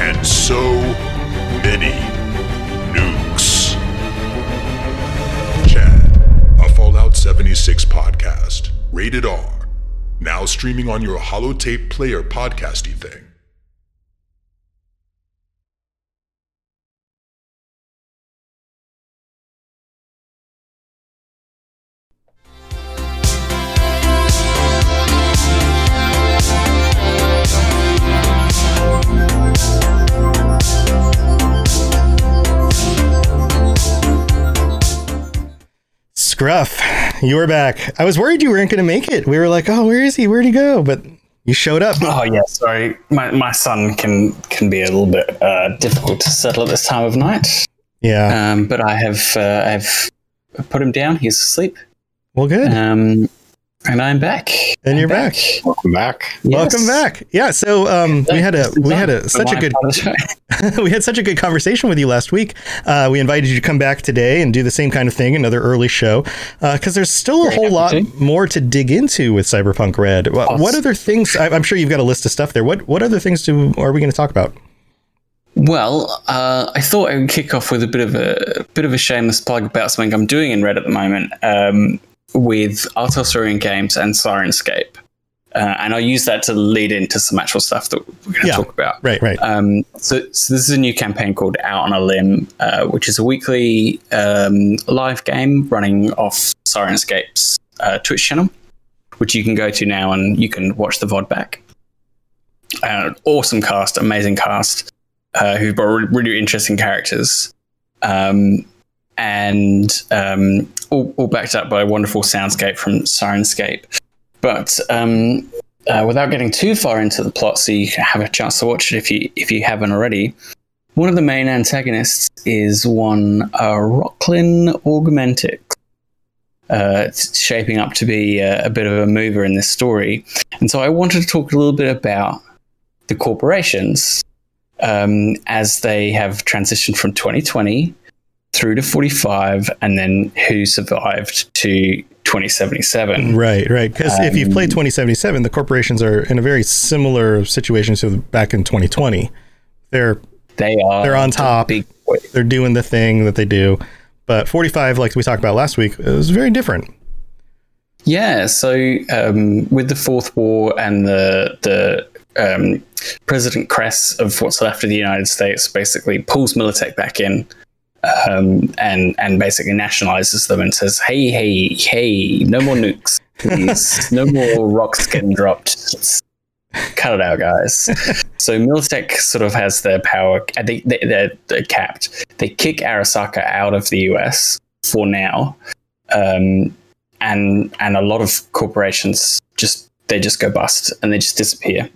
and so many nukes. Chad, a Fallout 76 podcast, rated R, now streaming on your holotape player podcasty thing. Scruff, you were back. I was worried you weren't going to make it. We were like, oh, where is he? Where'd he go? But you showed up. Oh yeah, sorry. My my son can can be a little bit uh, difficult to settle at this time of night. Yeah. Um, but I have uh, I've put him down. He's asleep. well, good. Um, and I'm back. And I'm you're back. Welcome back. Welcome Yes. back. Yeah. So um, we had a we had a such a good part of the show. we had such a good conversation with you last week. Uh, we invited you to come back today and do the same kind of thing, another early show, because there's still a Very whole lot to. more to dig into with Cyberpunk Red. What, what other things? I, I'm sure you've got a list of stuff there. What what other things do are we going to talk about? Well, uh, I thought I would kick off with a bit of a bit of a shameless plug about something I'm doing in Red at the moment um, with R. Talsorian Games and Syrinscape. Uh, and I'll use that to lead into some actual stuff that we're going to Yeah. talk about. Right, right. Um, so, so this is a new campaign called Out on a Limb, uh, which is a weekly um, live game running off Syrinscape's uh, Twitch channel, which you can go to now and you can watch the VOD back. Uh, awesome cast, amazing cast, uh, who've got really, really interesting characters. Um, and um, all, all backed up by a wonderful soundscape from Syrinscape. But um, uh, without getting too far into the plot, so you have a chance to watch it if you if you haven't already. One of the main antagonists is one uh, Rocklin Augmentic. Uh, it's shaping up to be a, a bit of a mover in this story, and so I wanted to talk a little bit about the corporations um, as they have transitioned from 2020 through to 45, and then who survived to 2077. Right, right. Because if you've Um, played 2077, the corporations are in a very similar situation to back in 2020. They're They are They're on top. Big they're doing the thing that they do. But 45, like we talked about last week, is very different. Yeah, so um, with the Fourth War and the the um, President Kress of what's left of the United States basically pulls Militech back in um, and and basically nationalizes them and says, "Hey, hey, hey, no more nukes, please, no more rocks getting dropped. Cut it out, guys." so Militech sort of has their power. Think they, they're, they're capped. They kick Arasaka out of the U.S. for now. Um, and and a lot of corporations just they just go bust and they just disappear.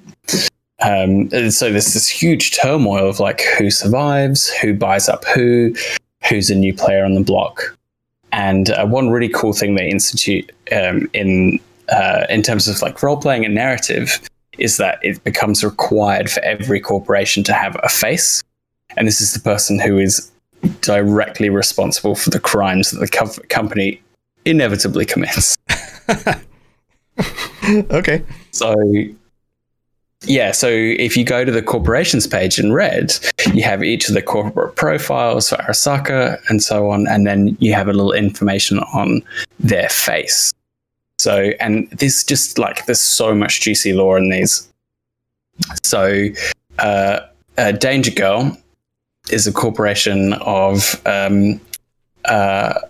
Um, so there's this huge turmoil of like who survives, who buys up who, who's a new player on the block. And uh, one really cool thing they institute um, in uh, in terms of like role playing and narrative is that it becomes required for every corporation to have a face, and this is the person who is directly responsible for the crimes that the co- company inevitably commits. Okay. So, yeah, so if you go to the corporations page in red, you have each of the corporate profiles for Arasaka and so on, and then you have a little information on their face. So, and there's just like, there's so much juicy lore in these. So, uh, uh, Danger Girl is a corporation of um, uh,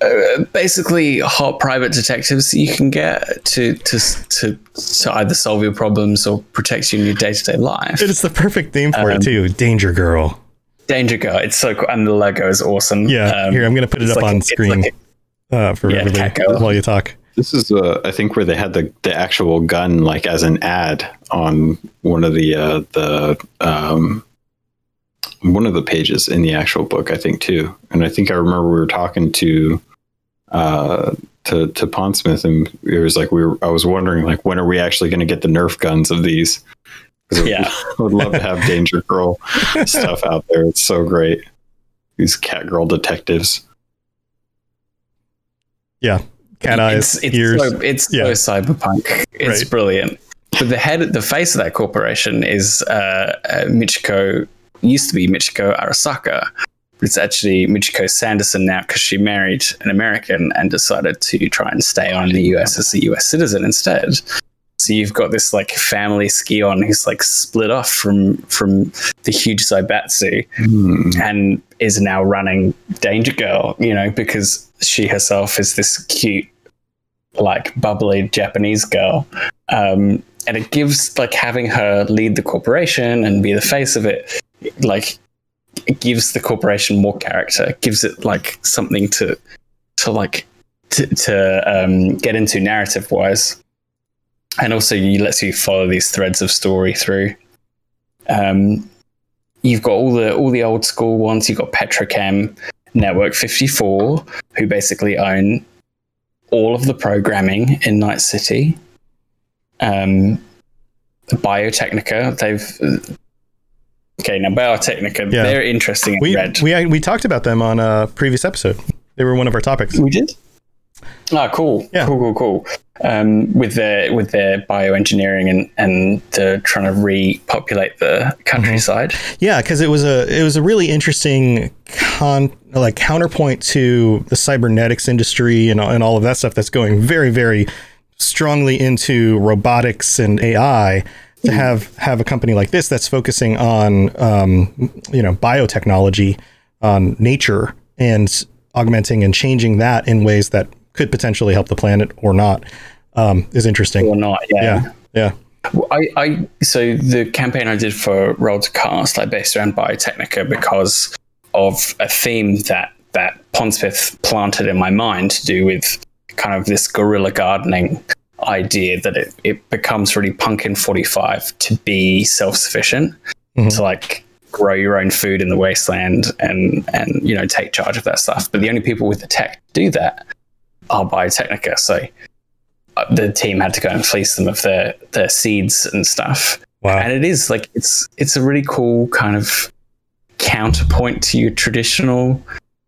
uh, basically hot private detectives you can get to, to to to either solve your problems or protect you in your day to day life. It's the perfect name for Um, it, too. Danger Girl. Danger Girl, it's so cool, and the logo is awesome. Yeah. Um, Here, I'm going to put it up like on a- screen like uh, for Yeah, everybody while you talk. This is, uh, I think, where they had the, the actual gun like as an ad on one of the uh, the um, one of the pages in the actual book. I think too, and I think I remember we were talking to uh, to to Pondsmith, and it was like we were. I was wondering like when are we actually going to get the Nerf guns of these? Yeah, I would love to have Danger Girl stuff out there. It's so great. These cat girl detectives. Yeah. Cat eyes, it's, it's ears. So, it's Yeah. so cyberpunk. It's Right. brilliant. But the head, the face of that corporation is uh, uh, Michiko. Used to be Michiko Arasaka. It's actually Michiko Sanderson now because she married an American and decided to try and stay on in the US as a US citizen instead. So you've got this like family ski on who's like split off from from the huge Zaibatsu Hmm. and is now running Danger Girl, you know, because she herself is this cute, like bubbly Japanese girl. Um, and it gives like having her lead the corporation and be the face of it, like it gives the corporation more character, it gives it like something to to like to, to um, get into narrative wise. And also, you lets you follow these threads of story through. Um, you've got all the all the old school ones. You've got Petrochem, Network 54, who basically own all of the programming in Night City. Um, Biotechnica, they've okay now Biotechnica, Yeah. they're interesting in we, red. we, we talked about them on a previous episode. They were one of our topics. We did. Ah, cool. Yeah. Cool, cool, cool. Um, with their with their bioengineering and and the trying to repopulate the countryside. Yeah, because it was a it was a really interesting con like counterpoint to the cybernetics industry and and all of that stuff that's going very very strongly into robotics and AI to have have a company like this that's focusing on um, you know biotechnology on nature and augmenting and changing that in ways that could potentially help the planet or not um, is interesting or not. Yeah. yeah yeah Well, I, I so the campaign I did for Roll to Cast, like based around Biotechnica, because of a theme that that Pondsmith planted in my mind to do with kind of this guerrilla gardening idea that it, it becomes really punk in 45 to be self-sufficient to like grow your own food in the wasteland and and you know take charge of that stuff. But the only people with the tech to do that are biotechnica. So uh, the team had to go and fleece them of their their seeds and stuff. Wow. And it is like it's it's a really cool kind of counterpoint to your traditional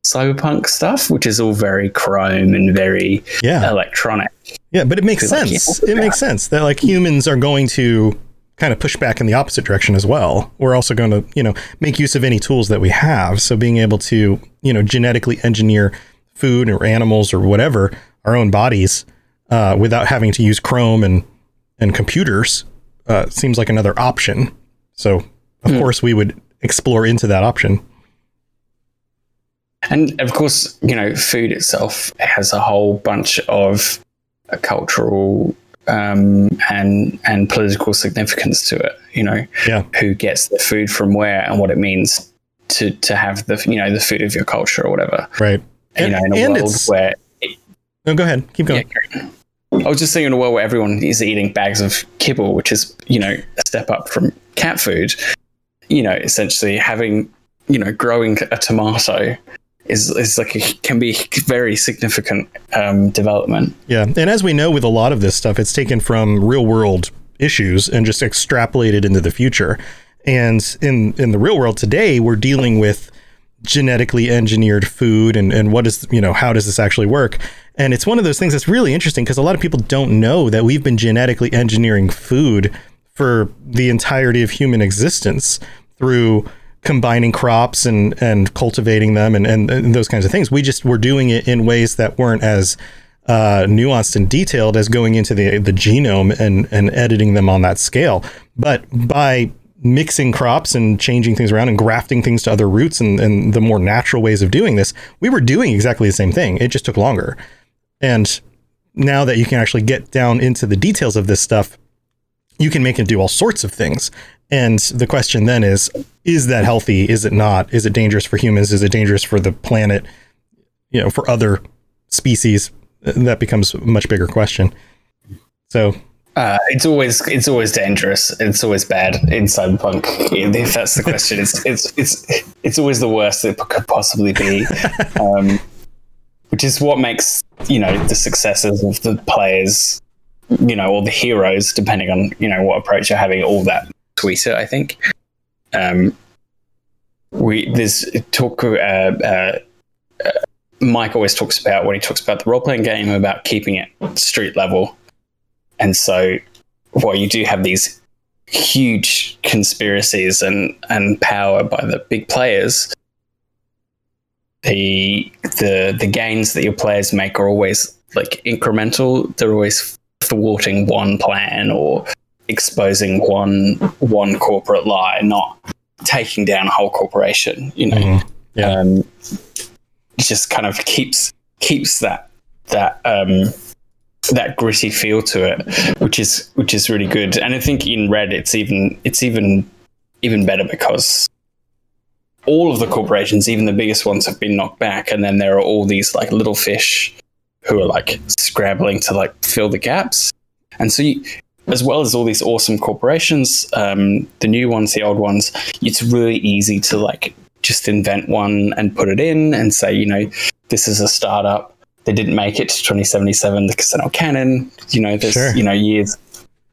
cyberpunk stuff which is all very chrome and very yeah. electronic Yeah, but it makes like, sense. yeah. It makes sense that like humans are going to kind of push back in the opposite direction as well. We're also going to, you know, make use of any tools that we have. So being able to, you know, genetically engineer food or animals or whatever our own bodies uh, without having to use Chrome and and computers uh, seems like another option. So of course we would explore into that option. And of course, you know, food itself has a whole bunch of uh, cultural um, and and political significance to it. You know, Yeah. who gets the food from where and what it means to to have the you know the food of your culture or whatever. Right. you And, know, in a world where no, go ahead, keep going. I was just saying in a world where everyone is eating bags of kibble, which is, you know, a step up from cat food, you know, essentially having, you know, growing a tomato is, is like a, can be very significant um, development. Yeah, and as we know with a lot of this stuff, it's taken from real world issues and just extrapolated into the future. And in in the real world today, we're dealing with genetically engineered food and and what is you know how does this actually work? And it's one of those things that's really interesting because a lot of people don't know that we've been genetically engineering food for the entirety of human existence through combining crops and and cultivating them and, and, and those kinds of things. We just were doing it in ways that weren't as uh, nuanced and detailed as going into the the genome and and editing them on that scale. But by mixing crops and changing things around and grafting things to other roots and, and the more natural ways of doing this, we were doing exactly the same thing. It just took longer. And now that you can actually get down into the details of this stuff, you can make it do all sorts of things. And the question then is is that healthy? Is it not? Is it dangerous for humans? Is it dangerous for the planet? You know, for other species? That becomes a much bigger question. So, Uh, it's always it's always dangerous. It's always bad in cyberpunk. If that's the question, it's it's it's it's always the worst it could possibly be, um, which is what makes you know the successes of the players, you know, or the heroes, depending on you know what approach you're having, all that sweeter. I think. Um, we there's talk. Uh, uh, uh, Mike always talks about when he talks about the role playing game about keeping it street level and so while you do have these huge conspiracies and, and power by the big players, the the the gains that your players make are always like incremental. They're always thwarting one plan or exposing one one corporate lie, not taking down a whole corporation. You know, Mhm. Yeah. um, it just kind of keeps keeps that that um, that gritty feel to it, which is which is really good. And I think in Red, it's even it's even even better because all of the corporations, even the biggest ones, have been knocked back, and then there are all these like little fish who are like scrambling to like fill the gaps. And so, you, as well as all these awesome corporations, um, the new ones, the old ones, it's really easy to like just invent one and put it in and say, you know, this is a startup. They didn't make it to 2077 because they're not canon. You know, there's Sure. you know years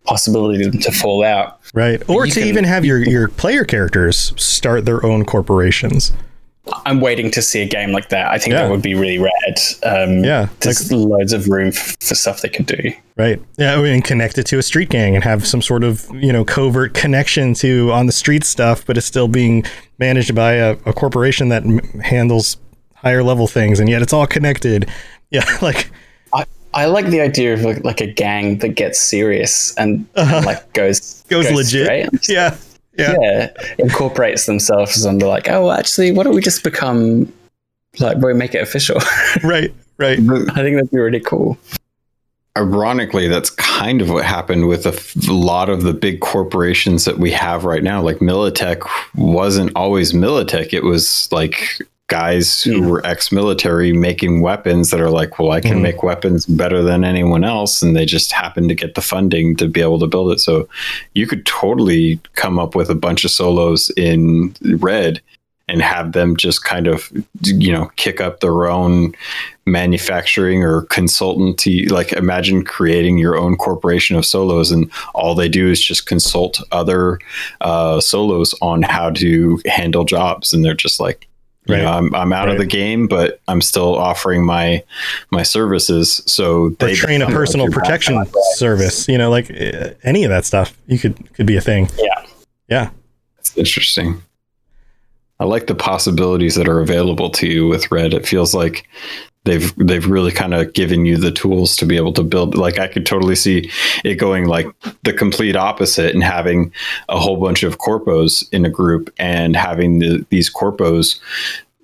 possibility to fall out. right. Or you to can- even have your, your player characters start their own corporations. I'm waiting to see a game like that. I think Yeah. that would be really rad. Um, Yeah, there's loads of room f- for stuff they could do. Right. Yeah, I mean, connect it to a street gang and have some sort of you know covert connection to on the street stuff, but it's still being managed by a, a corporation that m- handles higher level things, and yet it's all connected. Yeah, like I, I like the idea of like, like a gang that gets serious and, and, like goes Uh-huh. Goes legit. straight. Yeah. Yeah. yeah, incorporates themselves and they're like, oh, actually, why don't we just become like we make it official? Right. Right. I think that'd be really cool. Ironically, that's kind of what happened with a f- lot of the big corporations that we have right now. Like Militech wasn't always Militech; it was like guys who Mm. were ex-military making weapons that are like, well, I can Mhm. make weapons better than anyone else, and they just happen to get the funding to be able to build it. So you could totally come up with a bunch of solos in Red and have them just kind of, you know, kick up their own manufacturing or consultancy. Like imagine creating your own corporation of solos, and all they do is just consult other uh, solos on how to handle jobs, and they're just like. You know, I'm, I'm out of the game, but I'm still offering my my services. So Or they train a become like personal protection service. You know, like uh, any of that stuff. You could could be a thing. Yeah. Yeah. It's interesting. I like the possibilities that are available to you with Red. It feels like they've they've really kind of given you the tools to be able to build. Like I could totally see it going like the complete opposite and having a whole bunch of corpos in a group and having the, these corpos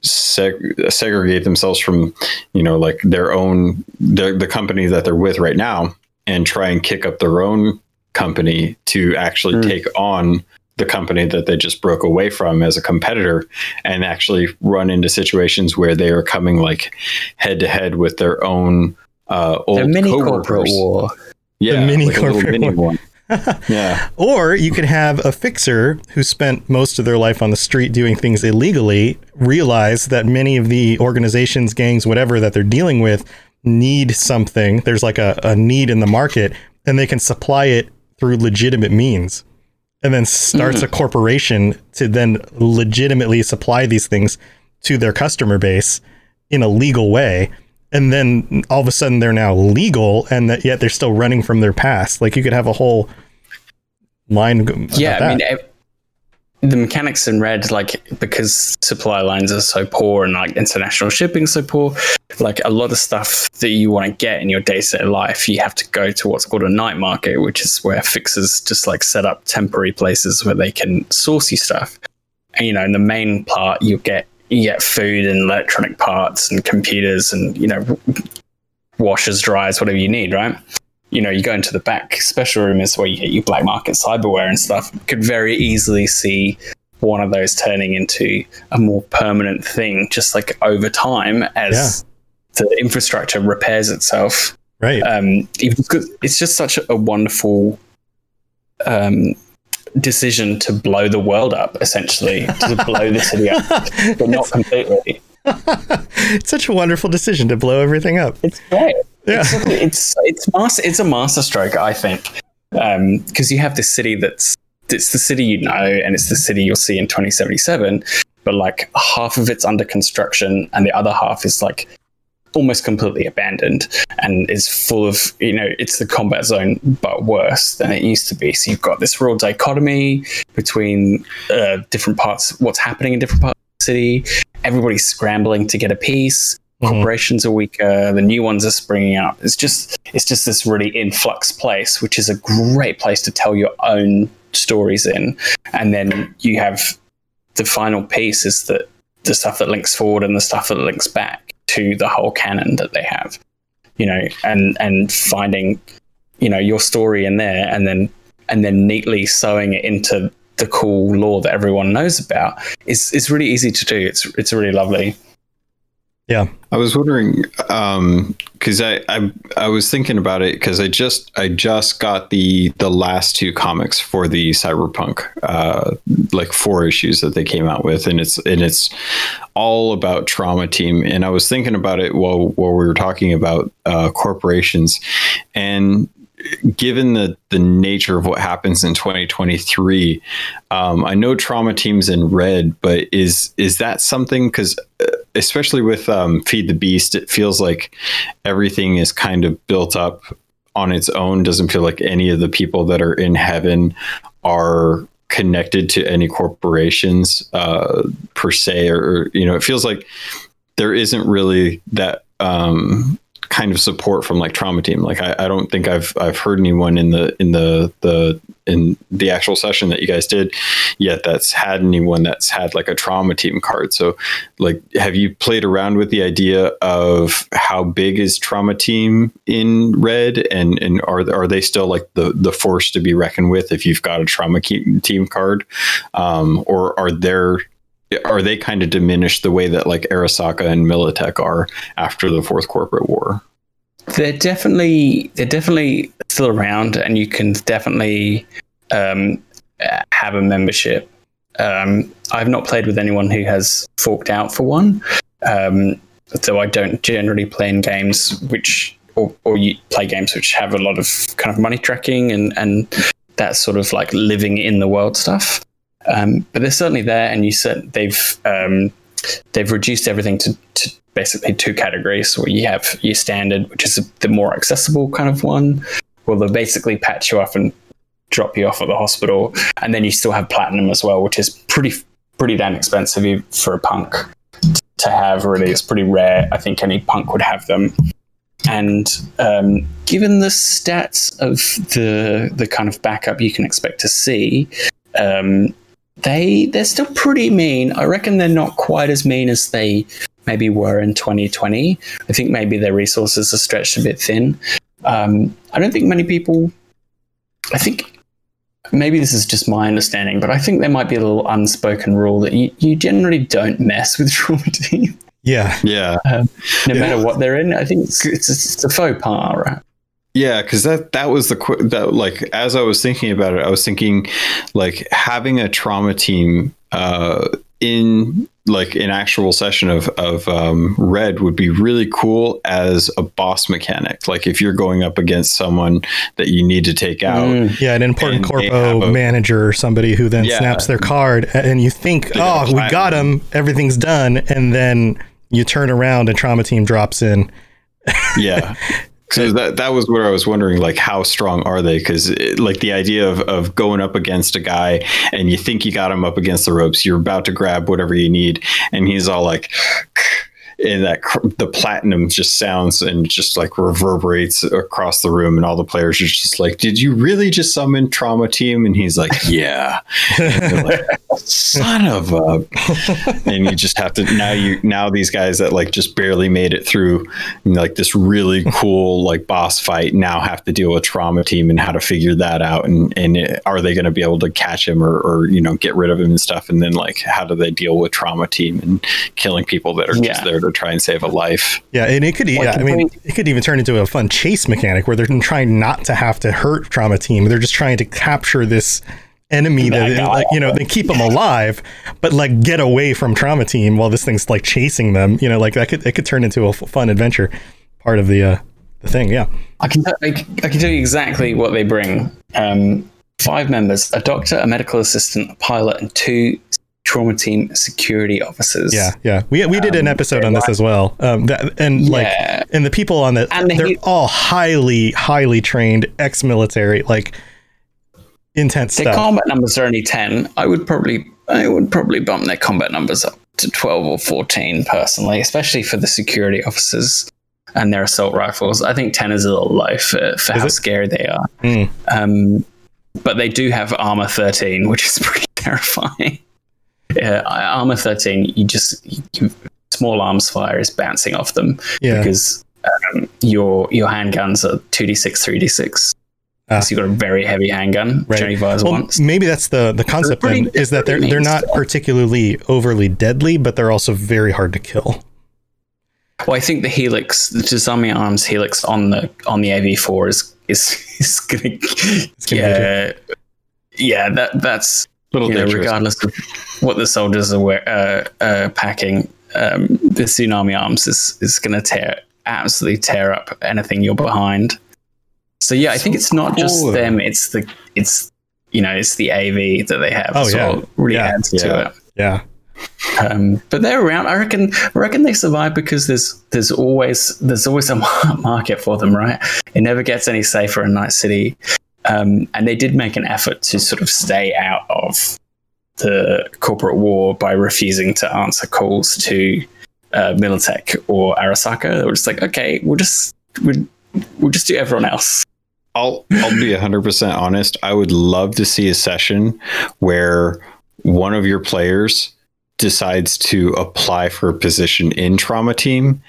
seg- segregate themselves from you know like their own the, the company that they're with right now and try and kick up their own company to actually Mm. take on the company that they just broke away from as a competitor and actually run into situations where they are coming like head to head with their own uh old The mini coworkers. corporate war. yeah mini like corporate mini war. one yeah Or you could have a fixer who spent most of their life on the street doing things illegally realize that many of the organizations, gangs, whatever that they're dealing with need something. There's like a, a need in the market and they can supply it through legitimate means. And then starts hmm. a corporation to then legitimately supply these things to their customer base in a legal way. And then all of a sudden they're now legal and that yet they're still running from their past. Like you could have a whole line. about yeah, I mean, the mechanics in red, like because supply lines are so poor and like international shipping so poor, like a lot of stuff that you want to get in your day to day life, you have to go to what's called a night market, which is where fixers just like set up temporary places where they can source you stuff. And you know, in the main part, you get you get food and electronic parts and computers and you know washers, dryers, whatever you need, right? You know, you go into the back special room is where you get your black market cyberware and stuff. Could very easily see one of those turning into a more permanent thing, just like over time as the infrastructure repairs itself. right. Um, it's just such a wonderful um, decision to blow the world up, essentially, to blow the city up, but not completely. it's such a wonderful decision to blow everything up. It's great. Yeah. It's it's it's it's a masterstroke, I think, because you have this city that's it's the city you know, and it's the city you'll see in 2077, but like half of it's under construction, and the other half is like almost completely abandoned and is full of you know it's the combat zone but worse than it used to be so you've got this real dichotomy between uh, different parts what's happening in different parts of the city everybody's scrambling to get a piece. Mm-hmm. corporations are weaker uh, the new ones are springing up. It's just it's just this really influx place which is a great place to tell your own stories in. And then you have the final piece is that the stuff that links forward and the stuff that links back to the whole canon that they have you know and and finding you know your story in there and then and then neatly sewing it into the cool lore that everyone knows about is is really easy to do. It's it's really lovely Yeah. I was wondering um because I, I I was thinking about it because I just I just got the the last two comics for the cyberpunk uh, like four issues that they came out with and it's and it's all about trauma team and I was thinking about it while while we were talking about uh, corporations and given the the nature of what happens in 2023 um, i know trauma teams in red but is is that something because especially with um, feed the beast it feels like everything is kind of built up on its own. Doesn't feel like any of the people that are in heaven are connected to any corporations uh, per se or, or you know it feels like there isn't really that um, kind of support from like trauma team. Like I, I don't think I've I've heard anyone in the in the the in the actual session that you guys did yet that's had anyone that's had like a trauma team card. So like have you played around with the idea of how big is trauma team in red and and are are they still like the the force to be reckoned with if you've got a trauma team card um, or are there are they kind of diminished the way that like Arasaka and Militech are after the fourth corporate war? They're definitely they're definitely still around, and you can definitely um, have a membership. Um, I've not played with anyone who has forked out for one, um, so I don't generally play in games which or, or you play games which have a lot of kind of money tracking and and that sort of like living in the world stuff. Um, but they're certainly there, and you they've um, they've reduced everything to, to basically two categories. Where you have your standard, which is the more accessible kind of one. Well, they'll basically patch you up and drop you off at the hospital, and then you still have platinum as well, which is pretty pretty damn expensive for a punk to have. Really, it's pretty rare. I think any punk would have them. And um, given the stats of the the kind of backup you can expect to see, um, they they're still pretty mean. I reckon they're not quite as mean as they maybe were in 2020. I think maybe their resources are stretched a bit thin. Um, I don't think many people. I think maybe this is just my understanding, but I think there might be a little unspoken rule that you, you generally don't mess with trauma team. Yeah. Yeah. Um, no Yeah. matter what they're in, I think it's, it's, it's a faux pas, right? Yeah, because that that was the qu- that like as I was thinking about it, I was thinking like having a trauma team uh, in like an actual session of of um, red would be really cool as a boss mechanic. Like if you're going up against someone that you need to take out, Mm. Yeah, an important And corpo a- manager or somebody who then Yeah. snaps their card, and you think, "Oh, we got platinum. him, everything's done," and then you turn around and trauma team drops in. yeah so that that was where i was wondering like how strong are they? Because like the idea of, of going up against a guy and you think you got him up against the ropes you're about to grab whatever you need. And he's all like and that cr- the platinum just sounds and just like reverberates across the room and all the players are just like did you really just summon trauma team? And he's like yeah. Like, son of a and you just have to now you now these guys that like just barely made it through like this really cool like boss fight now have to deal with trauma team and how to figure that out and and it, are they going to be able to catch him or, or you know get rid of him and stuff? And then like how do they deal with trauma team and killing people that are just there to try and save a life Yeah, and it could, Like, yeah, I mean, they- it could even turn into a fun chase mechanic where they're trying not to have to hurt trauma team. They're just trying to capture this enemy that, That like, you know, they keep them alive, but like get away from trauma team while this thing's like chasing them. You know, like that could it could turn into a f- fun adventure. Part of the uh, the thing, yeah. I can, I, I can tell you exactly what they bring. Um, five members: a doctor, a medical assistant, a pilot, and two trauma team security officers. Yeah, yeah. We we did an episode on this as well. Um, that, and like, and the people on that, And they're he- all highly, highly trained ex-military, like intense Their stuff. combat numbers are only ten. I would probably, I would probably bump their combat numbers up to twelve or fourteen personally, especially for the security officers and their assault rifles. I think ten is a little low for, for how it? scary they are. Mm. Um, but they do have armor thirteen, which is pretty terrifying. Yeah, armor thirteen. You just you, small arms fire is bouncing off them yeah, because um, your your handguns are two d six, three d six. Ah. So you've got a very heavy handgun, which Right. only fires well, once. maybe that's the the concept pretty- then is that they're they're not stuff. particularly overly deadly, but they're also very hard to kill. Well, I think the helix, the Tsunami Arms helix on the on the AV4 is is is gonna, gonna yeah yeah that that's little you know, regardless of what the soldiers are wear, uh, uh, packing, um, the tsunami arms is is gonna tear absolutely tear up anything you're behind. So yeah, I think it's not just them; it's the it's you know it's the AV that they have. Oh, as yeah. really Yeah. adds to it. Yeah, Um, but they're around. I reckon. I reckon they survive because there's there's always there's always a market for them, right? It never gets any safer in Night City, um, and they did make an effort to sort of stay out of the corporate war by refusing to answer calls to uh, Militech or Arasaka. They were just like, okay, we'll just we'll, we'll just do everyone else. I'll I'll be hundred percent honest. I would love to see a session where one of your players decides to apply for a position in trauma team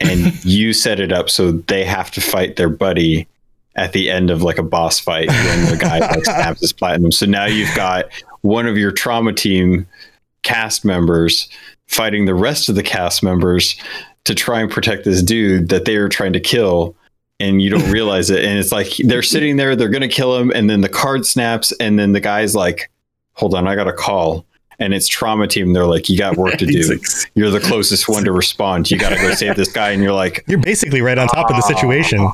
and you set it up so they have to fight their buddy at the end of like a boss fight when the guy like snaps his platinum. So now you've got one of your trauma team cast members fighting the rest of the cast members to try and protect this dude that they are trying to kill and you don't realize it and it's like they're sitting there they're going to kill him and then the card snaps and then the guy's like hold on i got a call and it's trauma team they're like you got work to do you're the closest one to respond you got to go save this guy and you're like You're basically right on top of the situation.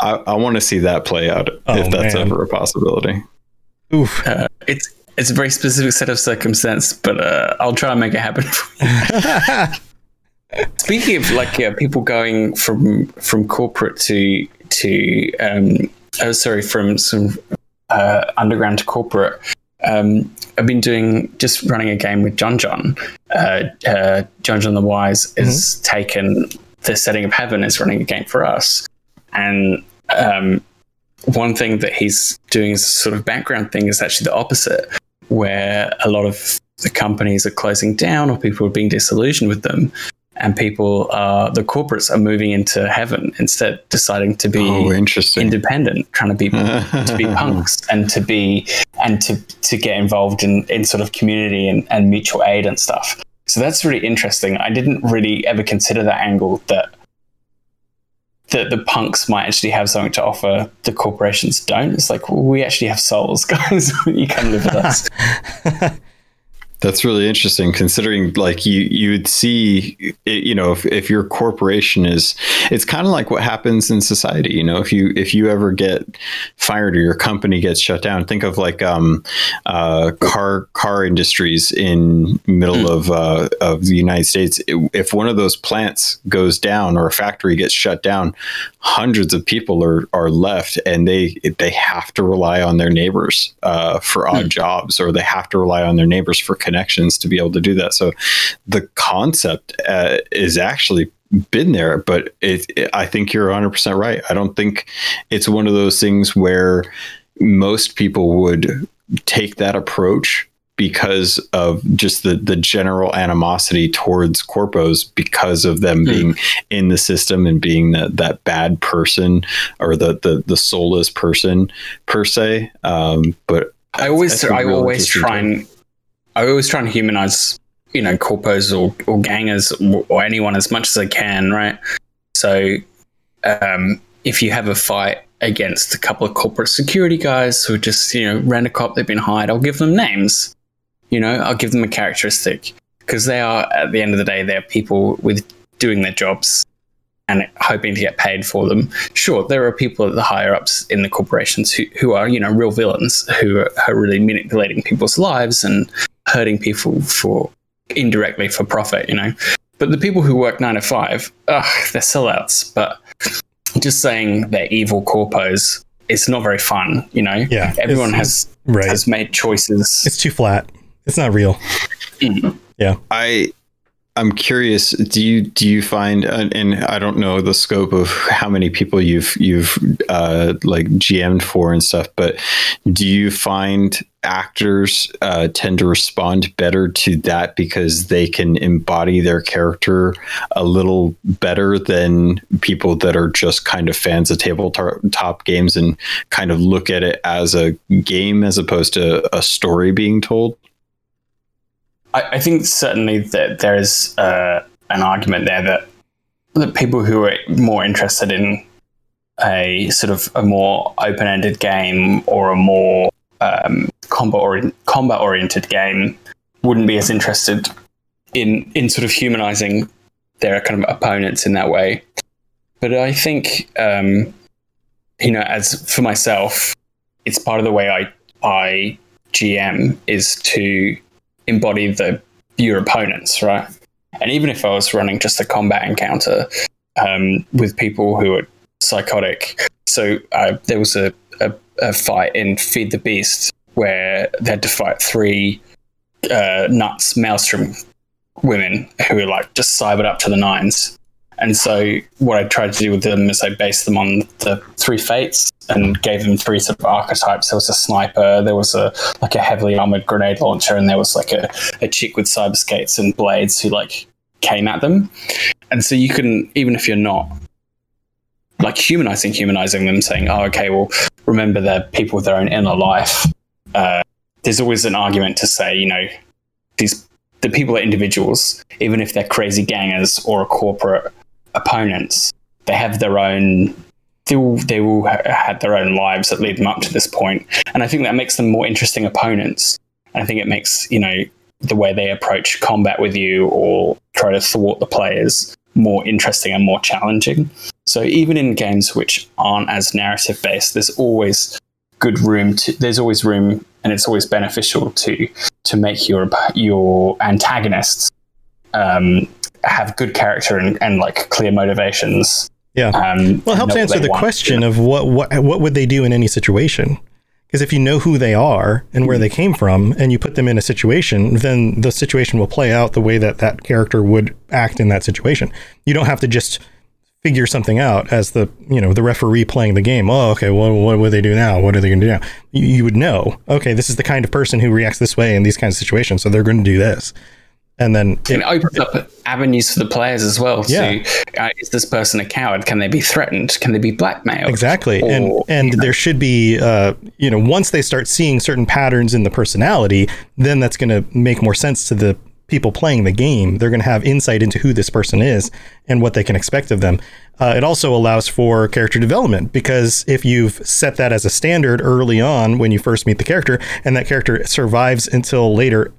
i, I want to see that play out Oh, if that's man. ever a possibility Oof. Uh, it's it's a very specific set of circumstance, but uh, I'll try and make it happen. Speaking of like yeah, people going from from corporate to to um, oh sorry from some uh, underground to corporate. Um, I've been doing just running a game with John John. Uh, uh, John John the Wise has taken the setting of heaven is running a game for us, and um, one thing that he's doing as a sort of background thing is actually the opposite, where a lot of the companies are closing down or people are being disillusioned with them. And people are, the corporates are moving into heaven instead, deciding to be oh independent, trying to be to be punks and to be and to to get involved in in sort of community and, and mutual aid and stuff. So that's really interesting. I didn't really ever consider that angle that that the punks might actually have something to offer the corporations don't. It's like well, we actually have souls, guys. you come live with us. That's really interesting considering like you you would see it, you know if, if your corporation is it's kind of like what happens in society you know if you if you ever get fired or your company gets shut down think of like um uh car car industries in middle of uh of the United States. If one of those plants goes down or a factory gets shut down hundreds of people are are left and they they have to rely on their neighbors uh for odd jobs or they have to rely on their neighbors for connections to be able to do that. So the concept uh, is actually been there, but it, it- I think you're 100% right. I don't think it's one of those things where most people would take that approach because of just the the general animosity towards corpos because of them being in the system and being that that bad person or the the the soulless person per se um but I always I always try and I always try and humanize you know corpos or, or gangers or, or anyone as much as I can, right? So um, if you have a fight against a couple of corporate security guys who just you know rent a cop they've been hired, I'll give them names. You know, I'll give them a characteristic because they are at the end of the day they're people with doing their jobs and hoping to get paid for them. Sure, there are people at the higher ups in the corporations who, who are, you know, real villains who are, are really manipulating people's lives and hurting people for indirectly for profit, you know. But the people who work nine to five, ugh, they're sellouts. But just saying they're evil corpos, it's not very fun, you know. Yeah, everyone has right. has made choices. It's too flat. It's not real. Mm. Yeah. I I'm curious. Do you do you find and, and I don't know the scope of how many people you've you've uh, like GM'd for and stuff, but do you find actors uh, tend to respond better to that because they can embody their character a little better than people that are just kind of fans of tabletop games and kind of look at it as a game as opposed to a story being told? I, I think certainly that there is uh, an argument there that that people who are more interested in a sort of a more open-ended game or a more um, combat orient, combat oriented game wouldn't be as interested in in sort of humanizing their kind of opponents in that way. But I think um, you know, as for myself, it's part of the way I I GM is to embody the your opponents, right? And even if I was running just a combat encounter um, with people who are psychotic, so uh, there was a, a, a fight in Feed the Beast where they had to fight three uh, nuts maelstrom women who were like just cybered up to the nines. And so what I tried to do with them is I based them on the three fates and gave them three sort of archetypes. There was a sniper, there was a like a heavily armored grenade launcher, and there was like a, a chick with cyber skates and blades who like came at them. And so you can even if you're not like humanizing humanizing them, saying, Oh, okay, well remember they're people with their own inner life. Uh, there's always an argument to say, you know, these the people are individuals, even if they're crazy gangers or a corporate opponents, they have their own. They they ha- had their own lives that lead them up to this point, and I think that makes them more interesting opponents. I think it makes you know the way they approach combat with you or try to thwart the players more interesting and more challenging. So even in games which aren't as narrative based, there's always good room to. There's always room, and it's always beneficial to to make your your antagonists um, have good character and, and like clear motivations. Yeah. Um, Well, it helps answer the want. question of what, what what would they do in any situation. Because if you know who they are and where they came from, and you put them in a situation, then the situation will play out the way that that character would act in that situation. You don't have to just figure something out as the you know the referee playing the game. Oh, okay. Well, what would they do now? What are they going to do now? You, you would know. Okay, this is the kind of person who reacts this way in these kinds of situations, so they're going to do this. And then And it opens up avenues for the players as well. Yeah. So, uh, is this person a coward? Can they be threatened? Can they be blackmailed? Exactly, Or, and and you know, there should be, uh, you know, once they start seeing certain patterns in the personality, then that's going to make more sense to the people playing the game. They're going to have insight into who this person is and what they can expect of them. Uh, it also allows for character development because if you've set that as a standard early on when you first meet the character, and that character survives until later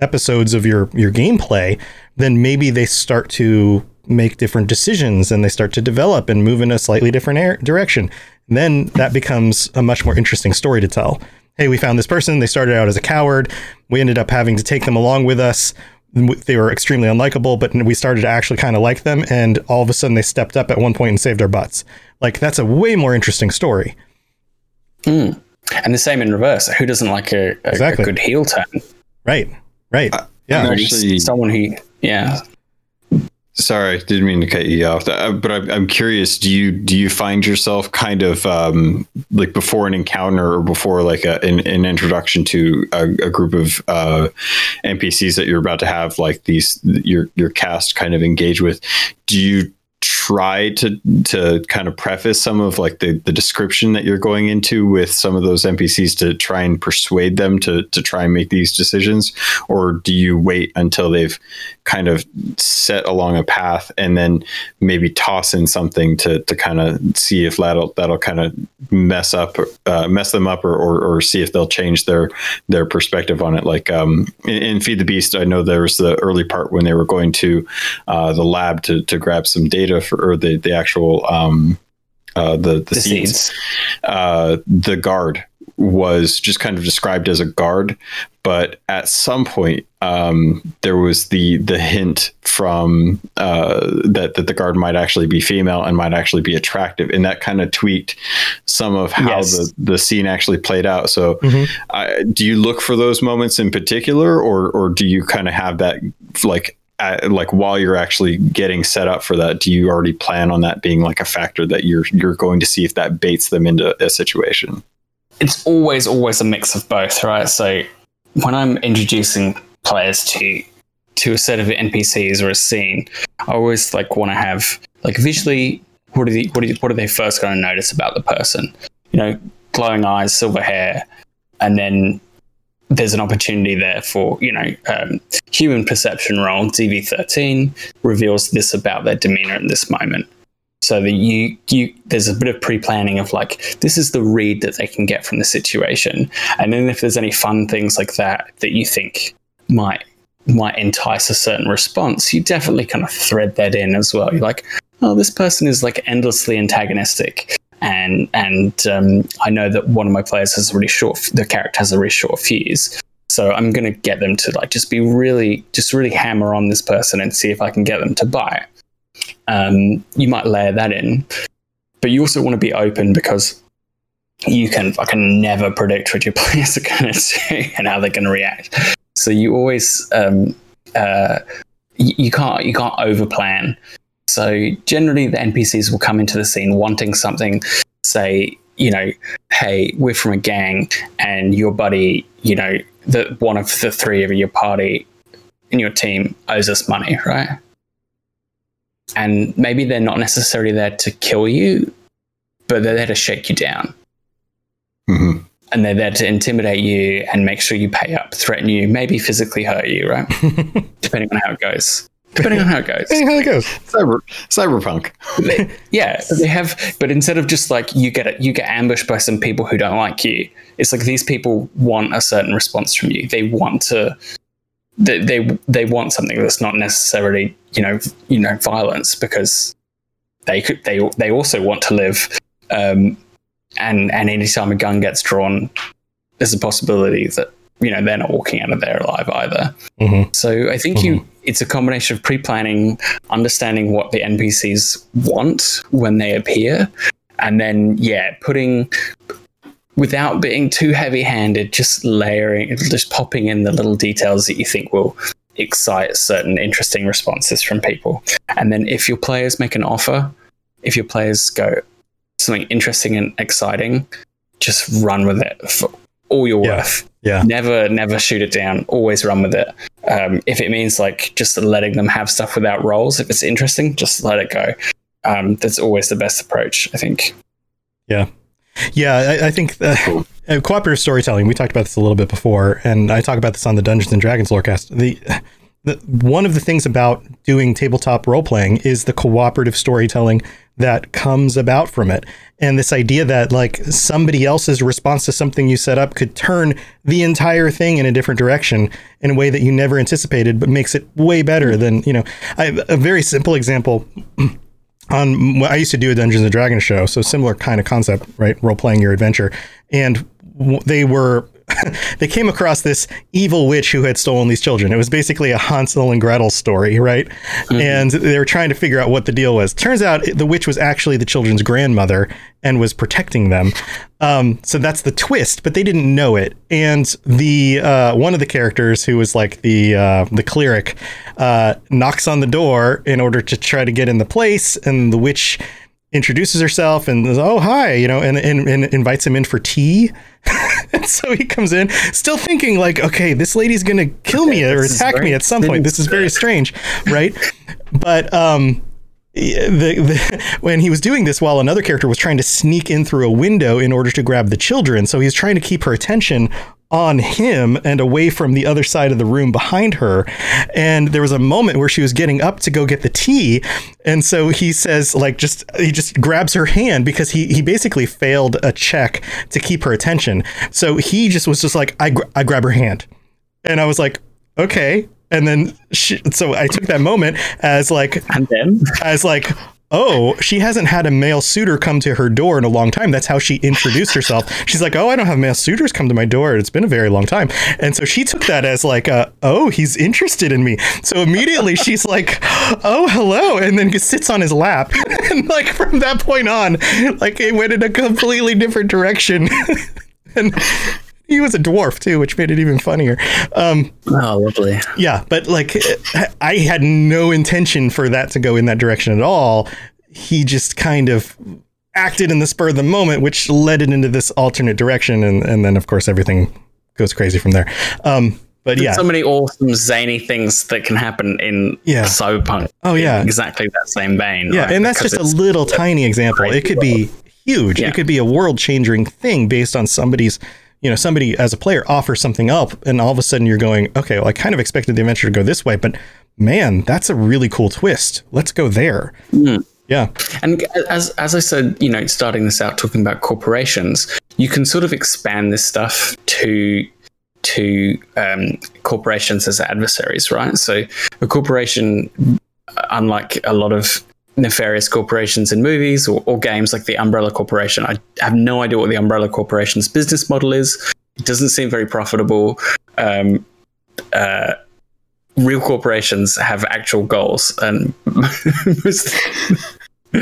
episodes of your your gameplay, then maybe they start to make different decisions and they start to develop and move in a slightly different air, direction. And then that becomes a much more interesting story to tell. Hey, we found this person. They started out as a coward. We ended up having to take them along with us. They were extremely unlikable, but we started to actually kind of like them. And all of a sudden, they stepped up at one point and saved our butts. Like that's a way more interesting story. Hmm. and the same in reverse. Who doesn't like a, a, Exactly. a good heel turn? Right. Right. yeah. Actually- someone he, yeah. Sorry, didn't mean to cut you off. Uh, But I'm, I'm curious. Do you do you find yourself kind of um, like before an encounter or before like a, an, an introduction to a, a group of uh, NPCs that you're about to have like these your your cast kind of engage with? Do you try to to kind of preface some of like the, the description that you're going into with some of those NPCs to try and persuade them to to try and make these decisions, or do you wait until they've kind of set along a path and then maybe toss in something to to kind of see if that'll that'll kind of mess up uh, mess them up or, or or see if they'll change their their perspective on it. Like um, in, in Feed the Beast, I know there was the early part when they were going to uh, the lab to to grab some data for or the the actual um, uh, the the, The seeds. seeds. Uh, the guard was just kind of described as a guard, but at some point um, there was the the hint from uh, that that the guard might actually be female and might actually be attractive, and that kind of tweaked some of how Yes. the the scene actually played out. So, Mhm. I do you look for those moments in particular, or or do you kind of have that like? At, like while you're actually getting set up for that, do you already plan on that being like a factor that you're you're going to see if that baits them into a situation? it's always always a mix of both right so when i'm introducing players to to a set of npcs or a scene i always like want to have like visually what are the what are, what are they first going to notice about the person you know glowing eyes silver hair and then there's an opportunity there for you know um, human perception roll. Dv13 reveals this about their demeanor in this moment. So that you you there's a bit of pre-planning of like this is the read that they can get from the situation. And then if there's any fun things like that that you think might might entice a certain response you definitely kind of thread that in as well. You're like oh this person is like endlessly antagonistic and and um, I know that one of my players has a really short the character has a really short fuse so I'm gonna get them to like just be really just really hammer on this person and see if I can get them to buy um, you might layer that in. But you also want to be open because you can fucking never predict what your players are going to do and how they're going to react. So you always um, uh, you can't you can't overplan. So generally, the NPCs will come into the scene wanting something. Say, you know, hey, we're from a gang, and your buddy, you know, the one of the three of your party in your team owes us money, right? And maybe they're not necessarily there to kill you, but they're there to shake you down Mhm. and they're there to intimidate you and make sure you pay up, threaten you, maybe physically hurt you, right? Depending on how it goes. Depending on how it goes. Hey, how it goes? Cyber, cyberpunk. Yeah, they have, but instead of just like you get it, you get ambushed by some people who don't like you. It's like these people want a certain response from you. They want to, they they, they want something that's not necessarily you know you know violence because they could they they also want to live. Um, and and anytime a gun gets drawn, there's a possibility that you know they're not walking out of there alive either. Mhm. So I think you it's a combination of pre-planning, understanding what the NPCs want when they appear, and then yeah, putting without being too heavy-handed, just layering, just popping in the little details that you think will excite certain interesting responses from people. And then if your players make an offer, if your players go something interesting and exciting, just run with it for all you're Yeah. worth. Yeah. Never, never shoot it down. Always run with it. Um, if it means like just letting them have stuff without rolls, if it's interesting, just let it go. Um, that's always the best approach, I think. Yeah, I, I think uh, uh, cooperative storytelling. We talked about this a little bit before, and I talk about this on the Dungeons and Dragons lorecast. The, the one of the things about doing tabletop role playing is the cooperative storytelling that comes about from it, and this idea that like somebody else's response to something you set up could turn the entire thing in a different direction in a way that you never anticipated, but makes it way better than you know. I, a very simple example on I used to do a Dungeons and Dragons show, so similar kind of concept, right? Role playing your adventure, and they were they came across this evil witch who had stolen these children. It was basically a Hansel and Gretel story, right? And they were trying to figure out what the deal was. Turns out the witch was actually the children's grandmother and was protecting them. Um, so that's the twist, but they didn't know it. And the uh, one of the characters who was like the uh, the cleric uh, knocks on the door in order to try to get in the place, and the witch introduces herself and says, oh hi you know and, and, and invites him in for tea so he comes in still thinking like okay this lady's gonna kill me or attack me at some point. This is very strange right? But um the, the when he was doing this while another character was trying to sneak in through a window in order to grab the children so he's trying to keep her attention on him and away from the other side of the room behind her. And there was a moment where she was getting up to go get the tea. And so he says like just he just grabs her hand because he he basically failed a check to keep her attention. So he just was just like i, gr- I grab her hand. And i was like okay. And then she, so i took that moment as like And then? as like oh she hasn't had a male suitor come to her door in a long time. That's how she introduced herself. She's like oh i don't have male suitors come to my door. It's been a very long time. And so she took that as like uh, oh he's interested in me. So immediately she's like oh hello and then sits on his lap. And like from that point on like it went in a completely different direction. And he was a dwarf too which made it even funnier um oh, lovely. yeah, but like I had no intention for that to go in that direction at all. He just kind of acted in the spur of the moment, which led it into this alternate direction, and and then of course everything goes crazy from there. Um, but yeah, So many awesome zany things that can happen in Yeah. cyberpunk. Oh, yeah. exactly that same vein. yeah, right? and that's Because just a little tiny example. It could be huge. Yeah. It could be a world changing thing based on somebody's. You know, somebody as a player offers something up, and all of a sudden you're going, okay, well, I kind of expected the adventure to go this way, but man, that's a really cool twist. Let's go there. Yeah. And as as I said, you know, starting this out talking about corporations, you can sort of expand this stuff to to um, corporations as adversaries, right? So a corporation, unlike a lot of nefarious corporations in movies or, or games like the Umbrella Corporation, I have no idea what the Umbrella Corporation's business model is. It doesn't seem very profitable. Um, uh, real corporations have actual goals, and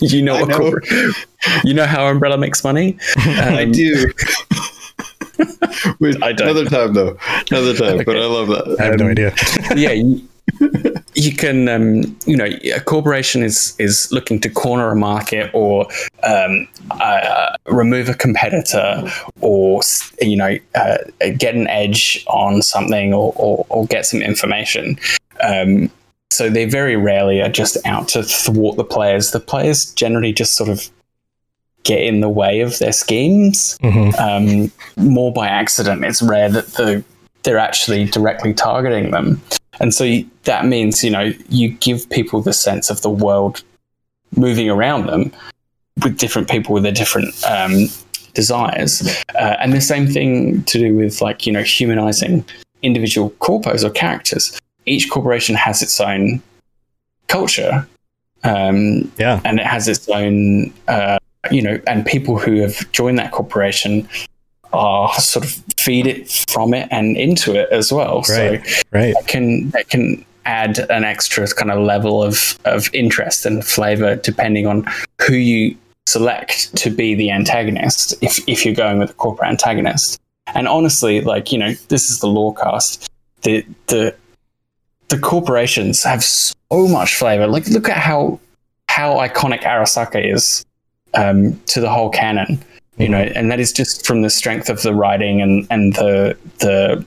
you know, what know. corpor- you know how Umbrella makes money. I Um, do. Wait, I don't. Another time though. Another time. But I love that. I have no idea. yeah, you, you can um, you know a corporation is is looking to corner a market or um, uh, remove a competitor or you know uh, get an edge on something or, or, or get some information. Um, so they very rarely are just out to thwart the players. The players generally just sort of get in the way of their schemes. Mhm. um, more by accident. It's rare that the they're actually directly targeting them and so you, that means, you know, you give people the sense of the world moving around them with different people with their different um, desires. Uh, and the same thing to do with, like, you know, humanizing individual corpos or characters. Each corporation has its own culture. Um, Yeah. and it has its own, uh, you know, and people who have joined that corporation are sort of feed it from it and into it as well. Right. So Right. that can that can add an extra kind of level of of interest and flavor depending on who you select to be the antagonist if if you're going with a corporate antagonist and honestly like you know this is the Lorecast the the the corporations have so much flavor like look at how how iconic arasaka is um, to the whole canon you know and that is just from the strength of the writing and and the the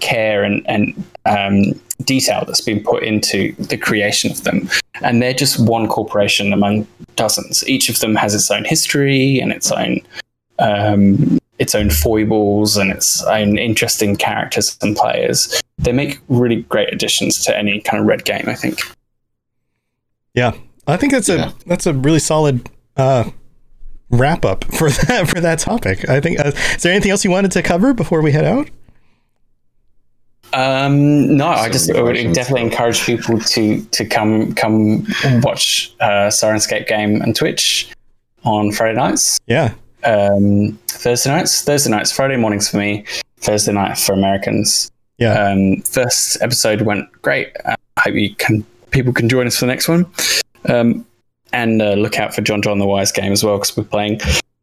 care and and um, detail that's been put into the creation of them. And they're just one corporation among dozens. Each of them has its own history and its own um, its own foibles and its own interesting characters and players. They make really great additions to any kind of red game i think. Yeah, I think that's Yeah. a that's a really solid uh, wrap up for that for that topic. I think. Uh, is there anything else you wanted to cover before we head out? Um, no, I just I would definitely encourage people to to come come watch uh, Syrinscape game and Twitch on Friday nights, Yeah, um, Thursday nights, Thursday nights, Friday mornings for me, Thursday night for Americans. yeah, Um, first episode went great. Uh, I hope you can people can join us for the next one, um, and uh, look out for John John the Wise game as well because we're playing.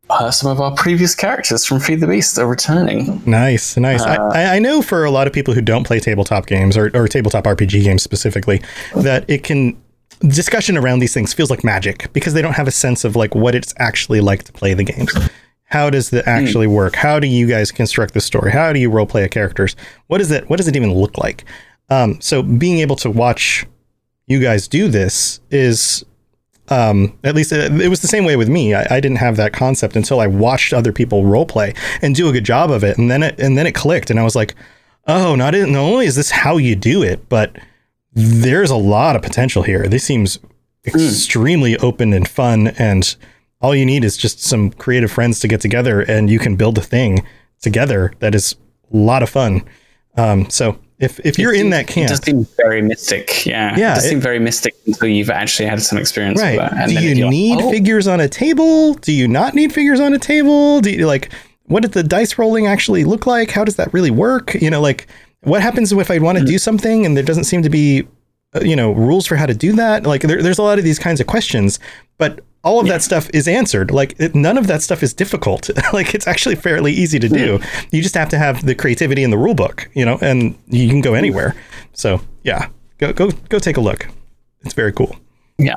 Uh, some of our previous characters from Feed the Beast are returning. nice, nice. Uh, I, I- know for a lot of people who don't play tabletop games or, or tabletop RPG games specifically, that it can discussion around these things feels like magic because they don't have a sense of like what it's actually like to play the games. How does it actually work? How do you guys construct the story? How do you role play a characters? What is it? What does it even look like? Um, so being able to watch you guys do this is um, at least it, it was the same way with me. I, I didn't have that concept until I watched other people role play and do a good job of it, and then it and then it clicked, and I was like, oh, not, not only is this how you do it, but there's a lot of potential here. This seems extremely open and fun, and all you need is just some creative friends to get together, and you can build a thing together that is a lot of fun. Um, so if if you're in that camp, It does seem very mystic. Yeah. Yeah, It does it- seem very mystic until you've actually had some experience right? with that. Do then you you're like, need oh, figures on a table? Do you not need figures on a table? Do you like what did the dice rolling actually look like? How does that really work? You know, like what happens if I want to do something and there doesn't seem to be uh, you know rules for how to do that? Like there, there's a lot of these kinds of questions, but all of that stuff is answered. Like it, none of that stuff is difficult. like it's actually fairly easy to do. Hmm. You just have to have the creativity in the rule book, you know, and you can go hmm. anywhere. So yeah, go go go take a look. It's very cool. Yeah.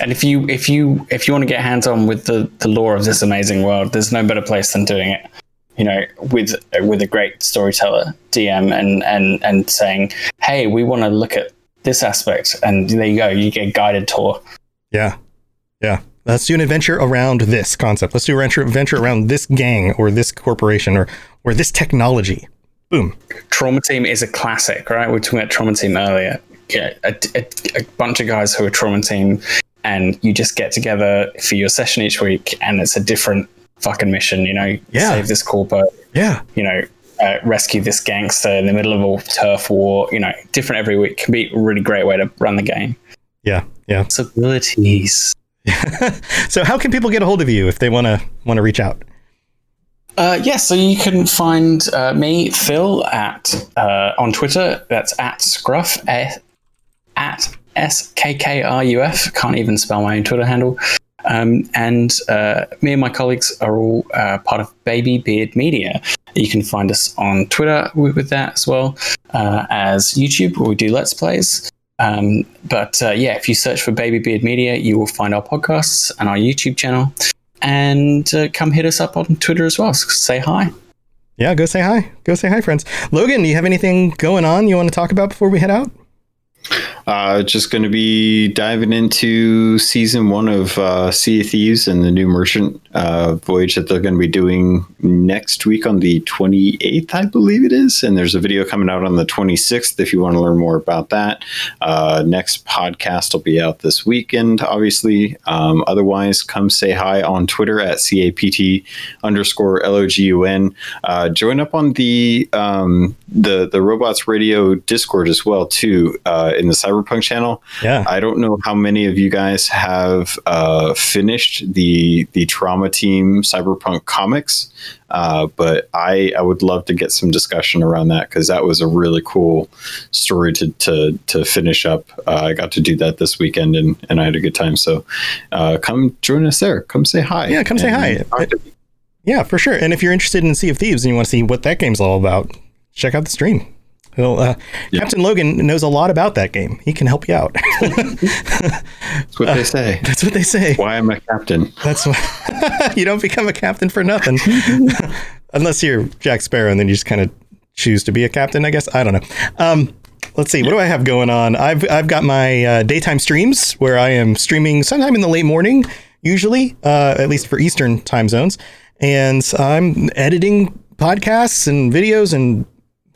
And if you if you if you want to get hands on with the the lore of this amazing world, there's no better place than doing it. You know, with with a great storyteller, DM, and and and saying, "Hey, we want to look at this aspect," and there you go, you get a guided tour. Yeah. Yeah. Let's do an adventure around this concept. Let's do an adventure, adventure around this gang or this corporation or or this technology. Boom. Trauma Team is a classic, right? We were talking about Trauma Team earlier. Yeah, a, a, a bunch of guys who are Trauma Team, and you just get together for your session each week, and it's a different fucking mission. You know, Yeah. save this corpo, Yeah. you know, uh, rescue this gangster in the middle of a turf war. You know, different every week can be a really great way to run the game. Yeah. Yeah. Possibilities. So how can people get a hold of you if they want to want to reach out? Uh, yeah, so you can find uh, me, Phil, at uh, on Twitter. That's at Scruff at S K K R U F. Can't even spell my own Twitter handle. Um, and uh, me and my colleagues are all uh, part of Baby Beard Media. You can find us on Twitter with, with that as well uh, as YouTube, where we do Let's Plays. Um, but uh, yeah, if you search for Baby Beard Media, you will find our podcasts and our YouTube channel. And uh, come hit us up on Twitter as well. Say hi. Yeah, go say hi. Go say hi, friends. Logan, do you have anything going on you want to talk about before we head out? Uh, just going to be diving into season one of uh, Sea of Thieves and the new merchant uh, voyage that they're going to be doing next week on the 28th, I believe it is. And there's a video coming out on the 26th if you want to learn more about that. Uh, next podcast will be out this weekend, obviously. Um, otherwise, come say hi on Twitter at CAPT underscore LOGUN. Uh, join up on the um, the the Robots Radio Discord as well too uh, in the Cyberpunk channel. Yeah. I don't know how many of you guys have uh, finished the the Trauma Team Cyberpunk comics, uh, but I I would love to get some discussion around that because that was a really cool story to to to finish up. Uh, I got to do that this weekend and and I had a good time. So uh, come join us there. Come say hi. Yeah, come say hi. talk to me. Yeah, for sure. And if you're interested in Sea of Thieves and you want to see what that game's all about, check out the stream. Well, uh, Yeah. Captain Logan knows a lot about that game. He can help you out. That's what they say. That's what they say. Why am I captain? That's why you don't become a captain for nothing, unless you're Jack Sparrow, and then you just kind of choose to be a captain. I guess I don't know. Um, let's see. What do I have going on? I've I've got my uh, daytime streams where I am streaming sometime in the late morning, usually, uh, at least for Eastern time zones, and I'm editing podcasts and videos and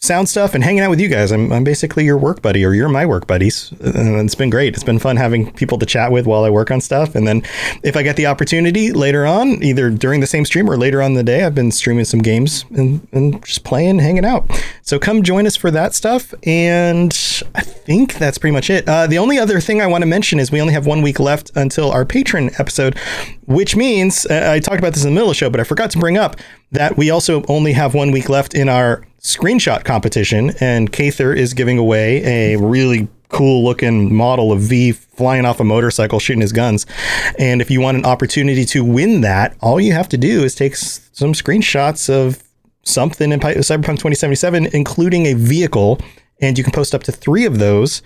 sound stuff and hanging out with you guys. I'm, I'm basically your work buddy, or you're my work buddies. And it's been great. It's been fun having people to chat with while I work on stuff. And then if I get the opportunity later on, either during the same stream or later on the day, I've been streaming some games and, and just playing, hanging out. So come join us for that stuff. And I think that's pretty much it. Uh, the only other thing I want to mention is we only have one week left until our Patreon episode, which means uh, I talked about this in the middle of the show, but I forgot to bring up that we also only have one week left in our screenshot competition, and Kather is giving away a really cool looking model of V flying off a motorcycle shooting his guns. And if you want an opportunity to win that, all you have to do is take some screenshots of something in Cyberpunk 2077, including a vehicle, and you can post up to three of those.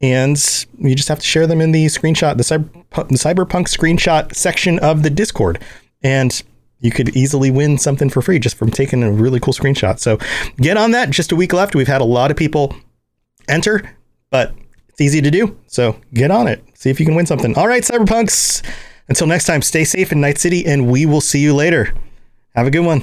And you just have to share them in the screenshot, the, cyber, the Cyberpunk screenshot section of the Discord. And you could easily win something for free just from taking a really cool screenshot. So get on that. Just a week left. We've had a lot of people enter, but it's easy to do. So get on it. See if you can win something. All right, Cyberpunks. Until next time, stay safe in Night City, and we will see you later. Have a good one.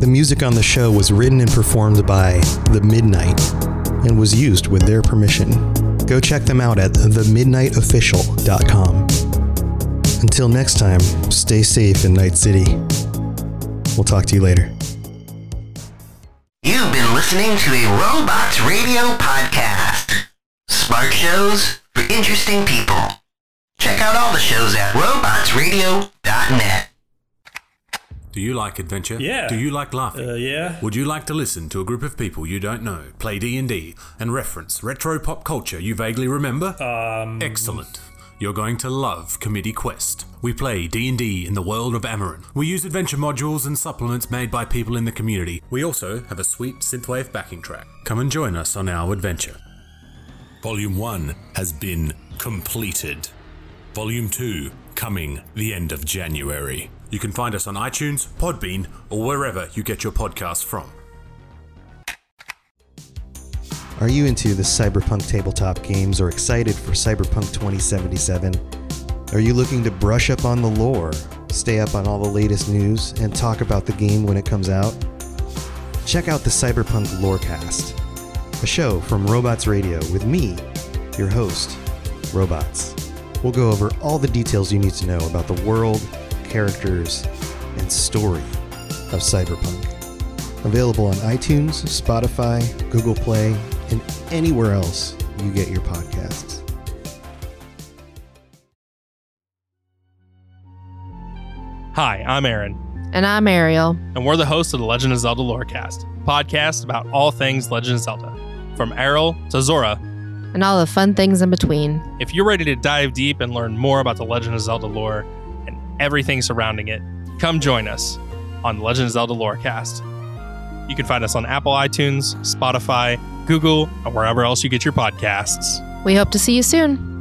The music on the show was written and performed by The Midnight and was used with their permission. Go check them out at themidnightofficial.com. Until next time, stay safe in Night City. We'll talk to you later. You've been listening to a Robots Radio podcast. Smart shows for interesting people. Check out all the shows at robotsradio.net. Do you like adventure? Yeah. Do you like laughing? Uh, yeah. Would you like to listen to a group of people you don't know play D&D and reference retro pop culture you vaguely remember? Um. Excellent. You're going to love Committee Quest. We play D&D in the world of Amarin. We use adventure modules and supplements made by people in the community. We also have a sweet synthwave backing track. Come and join us on our adventure. Volume 1 has been completed. Volume 2 coming the end of January. You can find us on iTunes, Podbean, or wherever you get your podcasts from. Are you into the cyberpunk tabletop games or excited for Cyberpunk 2077? Are you looking to brush up on the lore, stay up on all the latest news, and talk about the game when it comes out? Check out the Cyberpunk Lorecast, a show from Robots Radio with me, your host, Robots. We'll go over all the details you need to know about the world, characters, and story of cyberpunk. Available on iTunes, Spotify, Google Play, and anywhere else you get your podcasts. Hi, I'm Aaron, And I'm Ariel. and we're the hosts of the Legend of Zelda Lorecast, podcast about all things Legend of Zelda, from Errol to Zora. And all the fun things in between. If you're ready to dive deep and learn more about the Legend of Zelda lore and everything surrounding it, come join us on Legend of Zelda Lorecast. You can find us on Apple iTunes, Spotify, Google, and wherever else you get your podcasts. We hope to see you soon.